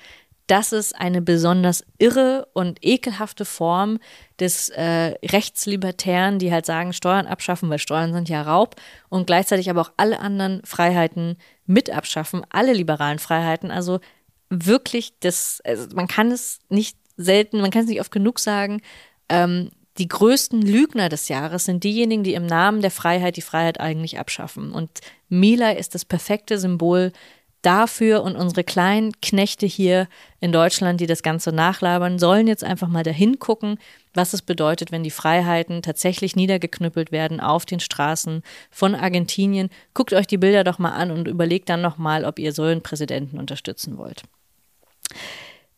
das ist eine besonders irre und ekelhafte Form des äh, Rechtslibertären, die halt sagen, Steuern abschaffen, weil Steuern sind ja Raub und gleichzeitig aber auch alle anderen Freiheiten mit abschaffen, alle liberalen Freiheiten. Also wirklich, das, also man kann es nicht selten, man kann es nicht oft genug sagen, ähm, die größten Lügner des Jahres sind diejenigen, die im Namen der Freiheit die Freiheit eigentlich abschaffen. Und Mila ist das perfekte Symbol dafür und unsere kleinen Knechte hier in Deutschland, die das Ganze nachlabern, sollen jetzt einfach mal dahin gucken, was es bedeutet, wenn die Freiheiten tatsächlich niedergeknüppelt werden auf den Straßen von Argentinien. Guckt euch die Bilder doch mal an und überlegt dann nochmal, ob ihr so einen Präsidenten unterstützen wollt.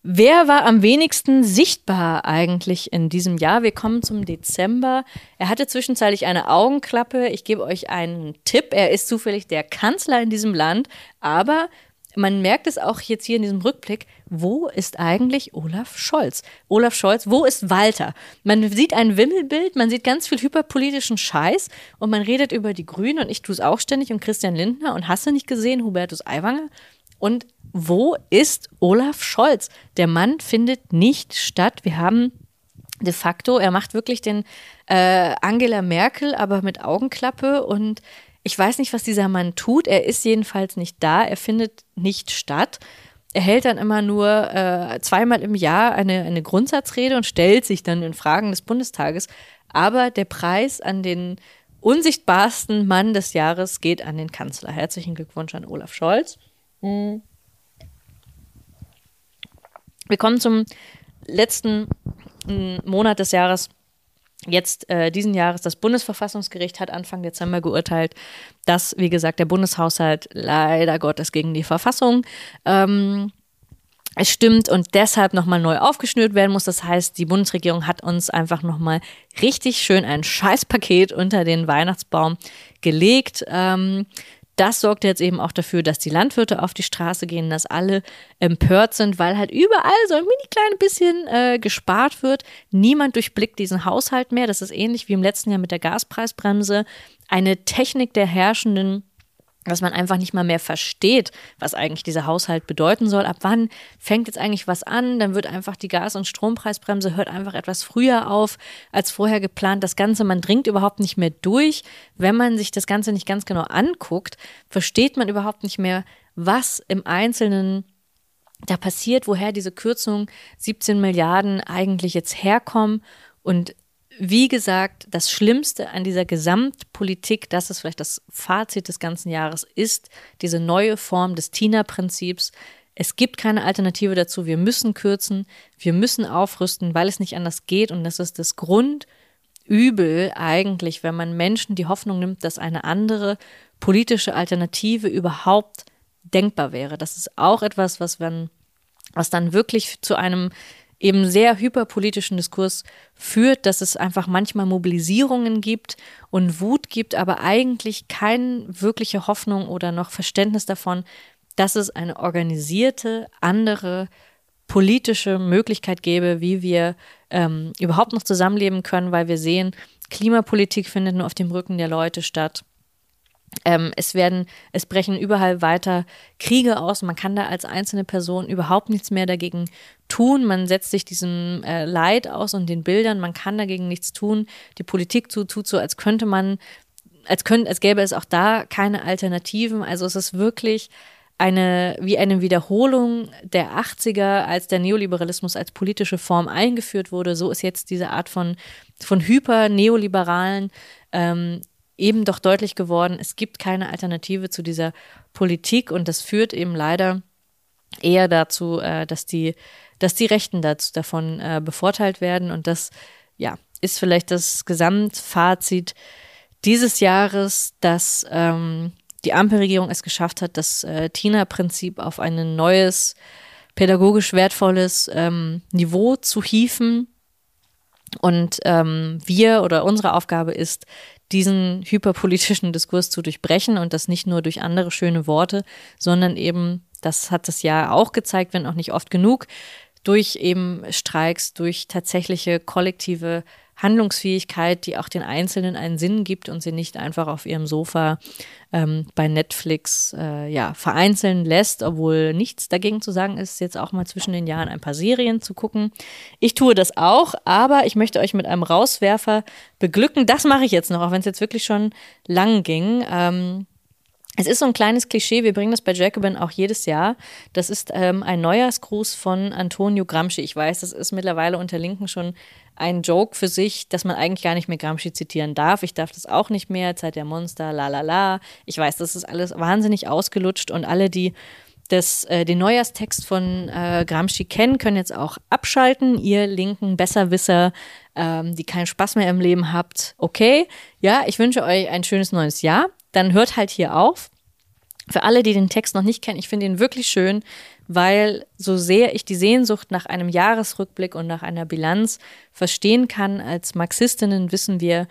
Wer war am wenigsten sichtbar eigentlich in diesem Jahr? Wir kommen zum Dezember. Er hatte zwischenzeitlich eine Augenklappe. Ich gebe euch einen Tipp. Er ist zufällig der Kanzler in diesem Land. Aber man merkt es auch jetzt hier in diesem Rückblick. Wo ist eigentlich Olaf Scholz? Olaf Scholz, wo ist Walter? Man sieht ein Wimmelbild, man sieht ganz viel hyperpolitischen Scheiß und man redet über die Grünen und ich tue es auch ständig und Christian Lindner und hast du nicht gesehen, Hubertus Aiwanger? Und wo ist Olaf Scholz? Der Mann findet nicht statt. Wir haben de facto, er macht wirklich den äh, Angela Merkel, aber mit Augenklappe und ich weiß nicht, was dieser Mann tut. Er ist jedenfalls nicht da. Er findet nicht statt. Er hält dann immer nur äh, zweimal im Jahr eine, eine Grundsatzrede und stellt sich dann in Fragen des Bundestages. Aber der Preis an den unsichtbarsten Mann des Jahres geht an den Kanzler. Herzlichen Glückwunsch an Olaf Scholz. Mhm. Wir kommen zum letzten mm, Monat des Jahres. Jetzt äh, diesen Jahres, das Bundesverfassungsgericht hat Anfang Dezember geurteilt, dass, wie gesagt, der Bundeshaushalt leider Gottes gegen die Verfassung ähm, stimmt und deshalb nochmal neu aufgeschnürt werden muss. Das heißt, die Bundesregierung hat uns einfach nochmal richtig schön ein Scheißpaket unter den Weihnachtsbaum gelegt. Ähm, das sorgt jetzt eben auch dafür, dass die Landwirte auf die Straße gehen, dass alle empört sind, weil halt überall so ein mini kleines bisschen äh, gespart wird. Niemand durchblickt diesen Haushalt mehr. Das ist ähnlich wie im letzten Jahr mit der Gaspreisbremse. Eine Technik der herrschenden dass man einfach nicht mal mehr versteht, was eigentlich dieser Haushalt bedeuten soll. Ab wann fängt jetzt eigentlich was an? Dann wird einfach die Gas- und Strompreisbremse hört einfach etwas früher auf als vorher geplant. Das Ganze, man dringt überhaupt nicht mehr durch. Wenn man sich das Ganze nicht ganz genau anguckt, versteht man überhaupt nicht mehr, was im Einzelnen da passiert, woher diese Kürzung 17 Milliarden eigentlich jetzt herkommen. Und wie gesagt, das Schlimmste an dieser Gesamtpolitik, das ist vielleicht das Fazit des ganzen Jahres, ist diese neue Form des TINA-Prinzips. Es gibt keine Alternative dazu. Wir müssen kürzen, wir müssen aufrüsten, weil es nicht anders geht. Und das ist das Grundübel eigentlich, wenn man Menschen die Hoffnung nimmt, dass eine andere politische Alternative überhaupt denkbar wäre. Das ist auch etwas, was, wenn, was dann wirklich zu einem eben sehr hyperpolitischen Diskurs führt, dass es einfach manchmal Mobilisierungen gibt und Wut gibt, aber eigentlich keine wirkliche Hoffnung oder noch Verständnis davon, dass es eine organisierte, andere politische Möglichkeit gäbe, wie wir ähm, überhaupt noch zusammenleben können, weil wir sehen, Klimapolitik findet nur auf dem Rücken der Leute statt. Ähm, es werden, es brechen überall weiter Kriege aus. Man kann da als einzelne Person überhaupt nichts mehr dagegen tun. Man setzt sich diesem äh, Leid aus und den Bildern. Man kann dagegen nichts tun. Die Politik tut, tut so, als könnte man, als könnte, als gäbe es auch da keine Alternativen. Also es ist wirklich eine, wie eine Wiederholung der 80er, als der Neoliberalismus als politische Form eingeführt wurde. So ist jetzt diese Art von, von hyper-neoliberalen ähm, eben doch deutlich geworden, es gibt keine Alternative zu dieser Politik und das führt eben leider eher dazu, äh, dass die, dass die Rechten dazu, davon äh, bevorteilt werden und das, ja, ist vielleicht das Gesamtfazit dieses Jahres, dass ähm, die Ampelregierung es geschafft hat, das äh, TINA-Prinzip auf ein neues, pädagogisch wertvolles ähm, Niveau zu hieven. Und ähm, wir oder unsere Aufgabe ist, diesen hyperpolitischen Diskurs zu durchbrechen und das nicht nur durch andere schöne Worte, sondern eben, das hat das Jahr auch gezeigt, wenn auch nicht oft genug, durch eben Streiks, durch tatsächliche kollektive Handlungsfähigkeit, die auch den Einzelnen einen Sinn gibt und sie nicht einfach auf ihrem Sofa ähm, bei Netflix äh, ja, vereinzeln lässt, obwohl nichts dagegen zu sagen ist, jetzt auch mal zwischen den Jahren ein paar Serien zu gucken. Ich tue das auch, aber ich möchte euch mit einem Rauswerfer beglücken. Das mache ich jetzt noch, auch wenn es jetzt wirklich schon lang ging. Ähm, es ist so ein kleines Klischee, wir bringen das bei Jacobin auch jedes Jahr. Das ist ähm, ein Neujahrsgruß von Antonio Gramsci. Ich weiß, das ist mittlerweile unter Linken schon ein Joke für sich, dass man eigentlich gar nicht mehr Gramsci zitieren darf. Ich darf das auch nicht mehr. Zeit der Monster, la la la. Ich weiß, das ist alles wahnsinnig ausgelutscht und alle, die das, äh, den Neujahrstext von äh, Gramsci kennen, können jetzt auch abschalten. Ihr linken Besserwisser, ähm, die keinen Spaß mehr im Leben habt. Okay, ja, ich wünsche euch ein schönes neues Jahr. Dann hört halt hier auf. Für alle, die den Text noch nicht kennen, ich finde ihn wirklich schön weil so sehr ich die Sehnsucht nach einem Jahresrückblick und nach einer Bilanz verstehen kann, als Marxistinnen wissen wir,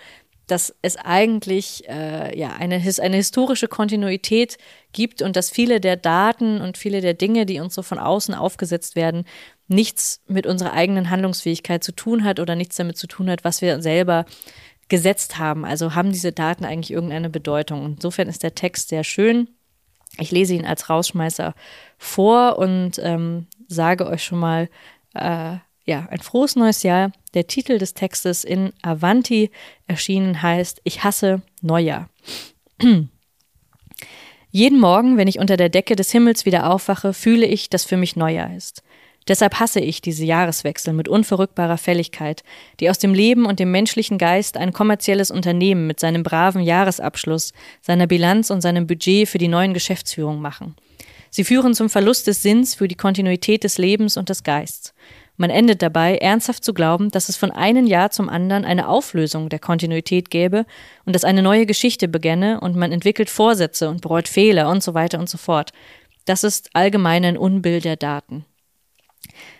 dass es eigentlich äh, ja eine, eine historische Kontinuität gibt und dass viele der Daten und viele der Dinge, die uns so von außen aufgesetzt werden, nichts mit unserer eigenen Handlungsfähigkeit zu tun hat oder nichts damit zu tun hat, was wir selber gesetzt haben. Also haben diese Daten eigentlich irgendeine Bedeutung. Insofern ist der Text sehr schön. Ich lese ihn als Rausschmeißer vor und ähm, sage euch schon mal, äh, ja, ein frohes neues Jahr. Der Titel des Textes in Avanti erschienen heißt Ich hasse Neujahr. Jeden Morgen, wenn ich unter der Decke des Himmels wieder aufwache, fühle ich, dass für mich Neujahr ist. Deshalb hasse ich diese Jahreswechsel mit unverrückbarer Fälligkeit, die aus dem Leben und dem menschlichen Geist ein kommerzielles Unternehmen mit seinem braven Jahresabschluss, seiner Bilanz und seinem Budget für die neuen Geschäftsführungen machen. Sie führen zum Verlust des Sinns für die Kontinuität des Lebens und des Geists. Man endet dabei, ernsthaft zu glauben, dass es von einem Jahr zum anderen eine Auflösung der Kontinuität gäbe und dass eine neue Geschichte begänne und man entwickelt Vorsätze und bereut Fehler und so weiter und so fort. Das ist allgemein ein Unbill der Daten.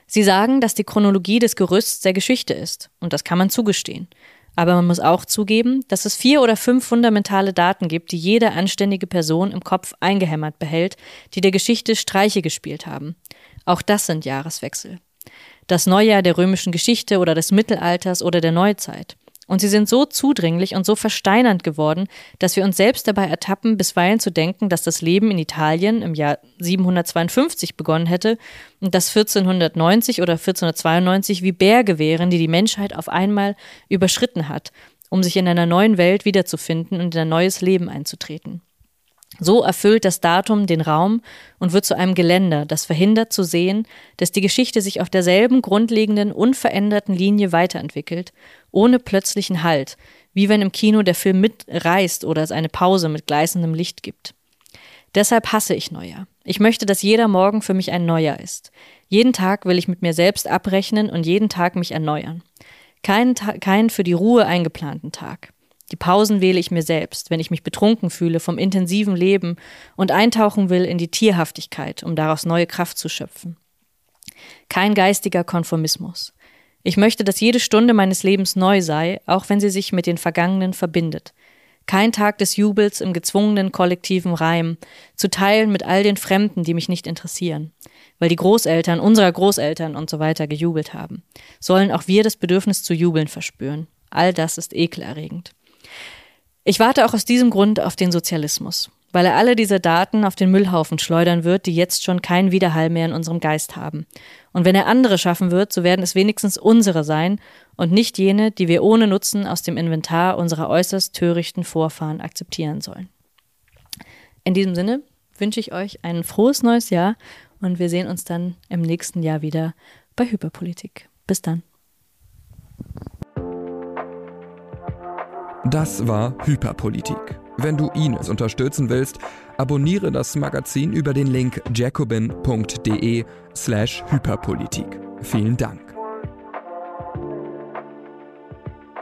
Sie sagen, dass die Chronologie des Gerüsts der Geschichte ist, und das kann man zugestehen. Aber man muss auch zugeben, dass es vier oder fünf fundamentale Daten gibt, die jede anständige Person im Kopf eingehämmert behält, die der Geschichte Streiche gespielt haben. Auch das sind Jahreswechsel. Das Neujahr der römischen Geschichte oder des Mittelalters oder der Neuzeit. Und sie sind so zudringlich und so versteinernd geworden, dass wir uns selbst dabei ertappen, bisweilen zu denken, dass das Leben in Italien im Jahr 752 begonnen hätte und dass 1490 oder 1492 wie Berge wären, die die Menschheit auf einmal überschritten hat, um sich in einer neuen Welt wiederzufinden und in ein neues Leben einzutreten. So erfüllt das Datum den Raum und wird zu einem Geländer, das verhindert zu sehen, dass die Geschichte sich auf derselben grundlegenden, unveränderten Linie weiterentwickelt, ohne plötzlichen Halt, wie wenn im Kino der Film mitreißt oder es eine Pause mit gleißendem Licht gibt. Deshalb hasse ich Neujahr. Ich möchte, dass jeder Morgen für mich ein Neujahr ist. Jeden Tag will ich mit mir selbst abrechnen und jeden Tag mich erneuern. Keinen, keinen für die Ruhe eingeplanten Tag. Die Pausen wähle ich mir selbst, wenn ich mich betrunken fühle vom intensiven Leben und eintauchen will in die Tierhaftigkeit, um daraus neue Kraft zu schöpfen. Kein geistiger Konformismus. Ich möchte, dass jede Stunde meines Lebens neu sei, auch wenn sie sich mit den Vergangenen verbindet. Kein Tag des Jubels im gezwungenen kollektiven Reim, zu teilen mit all den Fremden, die mich nicht interessieren. Weil die Großeltern unserer Großeltern und so weiter gejubelt haben, sollen auch wir das Bedürfnis zu jubeln verspüren. All das ist ekelerregend. Ich warte auch aus diesem Grund auf den Sozialismus, weil er alle diese Daten auf den Müllhaufen schleudern wird, die jetzt schon keinen Widerhall mehr in unserem Geist haben. Und wenn er andere schaffen wird, so werden es wenigstens unsere sein und nicht jene, die wir ohne Nutzen aus dem Inventar unserer äußerst törichten Vorfahren akzeptieren sollen. In diesem Sinne wünsche ich euch ein frohes neues Jahr und wir sehen uns dann im nächsten Jahr wieder bei Hyperpolitik. Bis dann. Das war Hyperpolitik. Wenn du Ines unterstützen willst, abonniere das Magazin über den Link jacobin.de slash Hyperpolitik. Vielen Dank.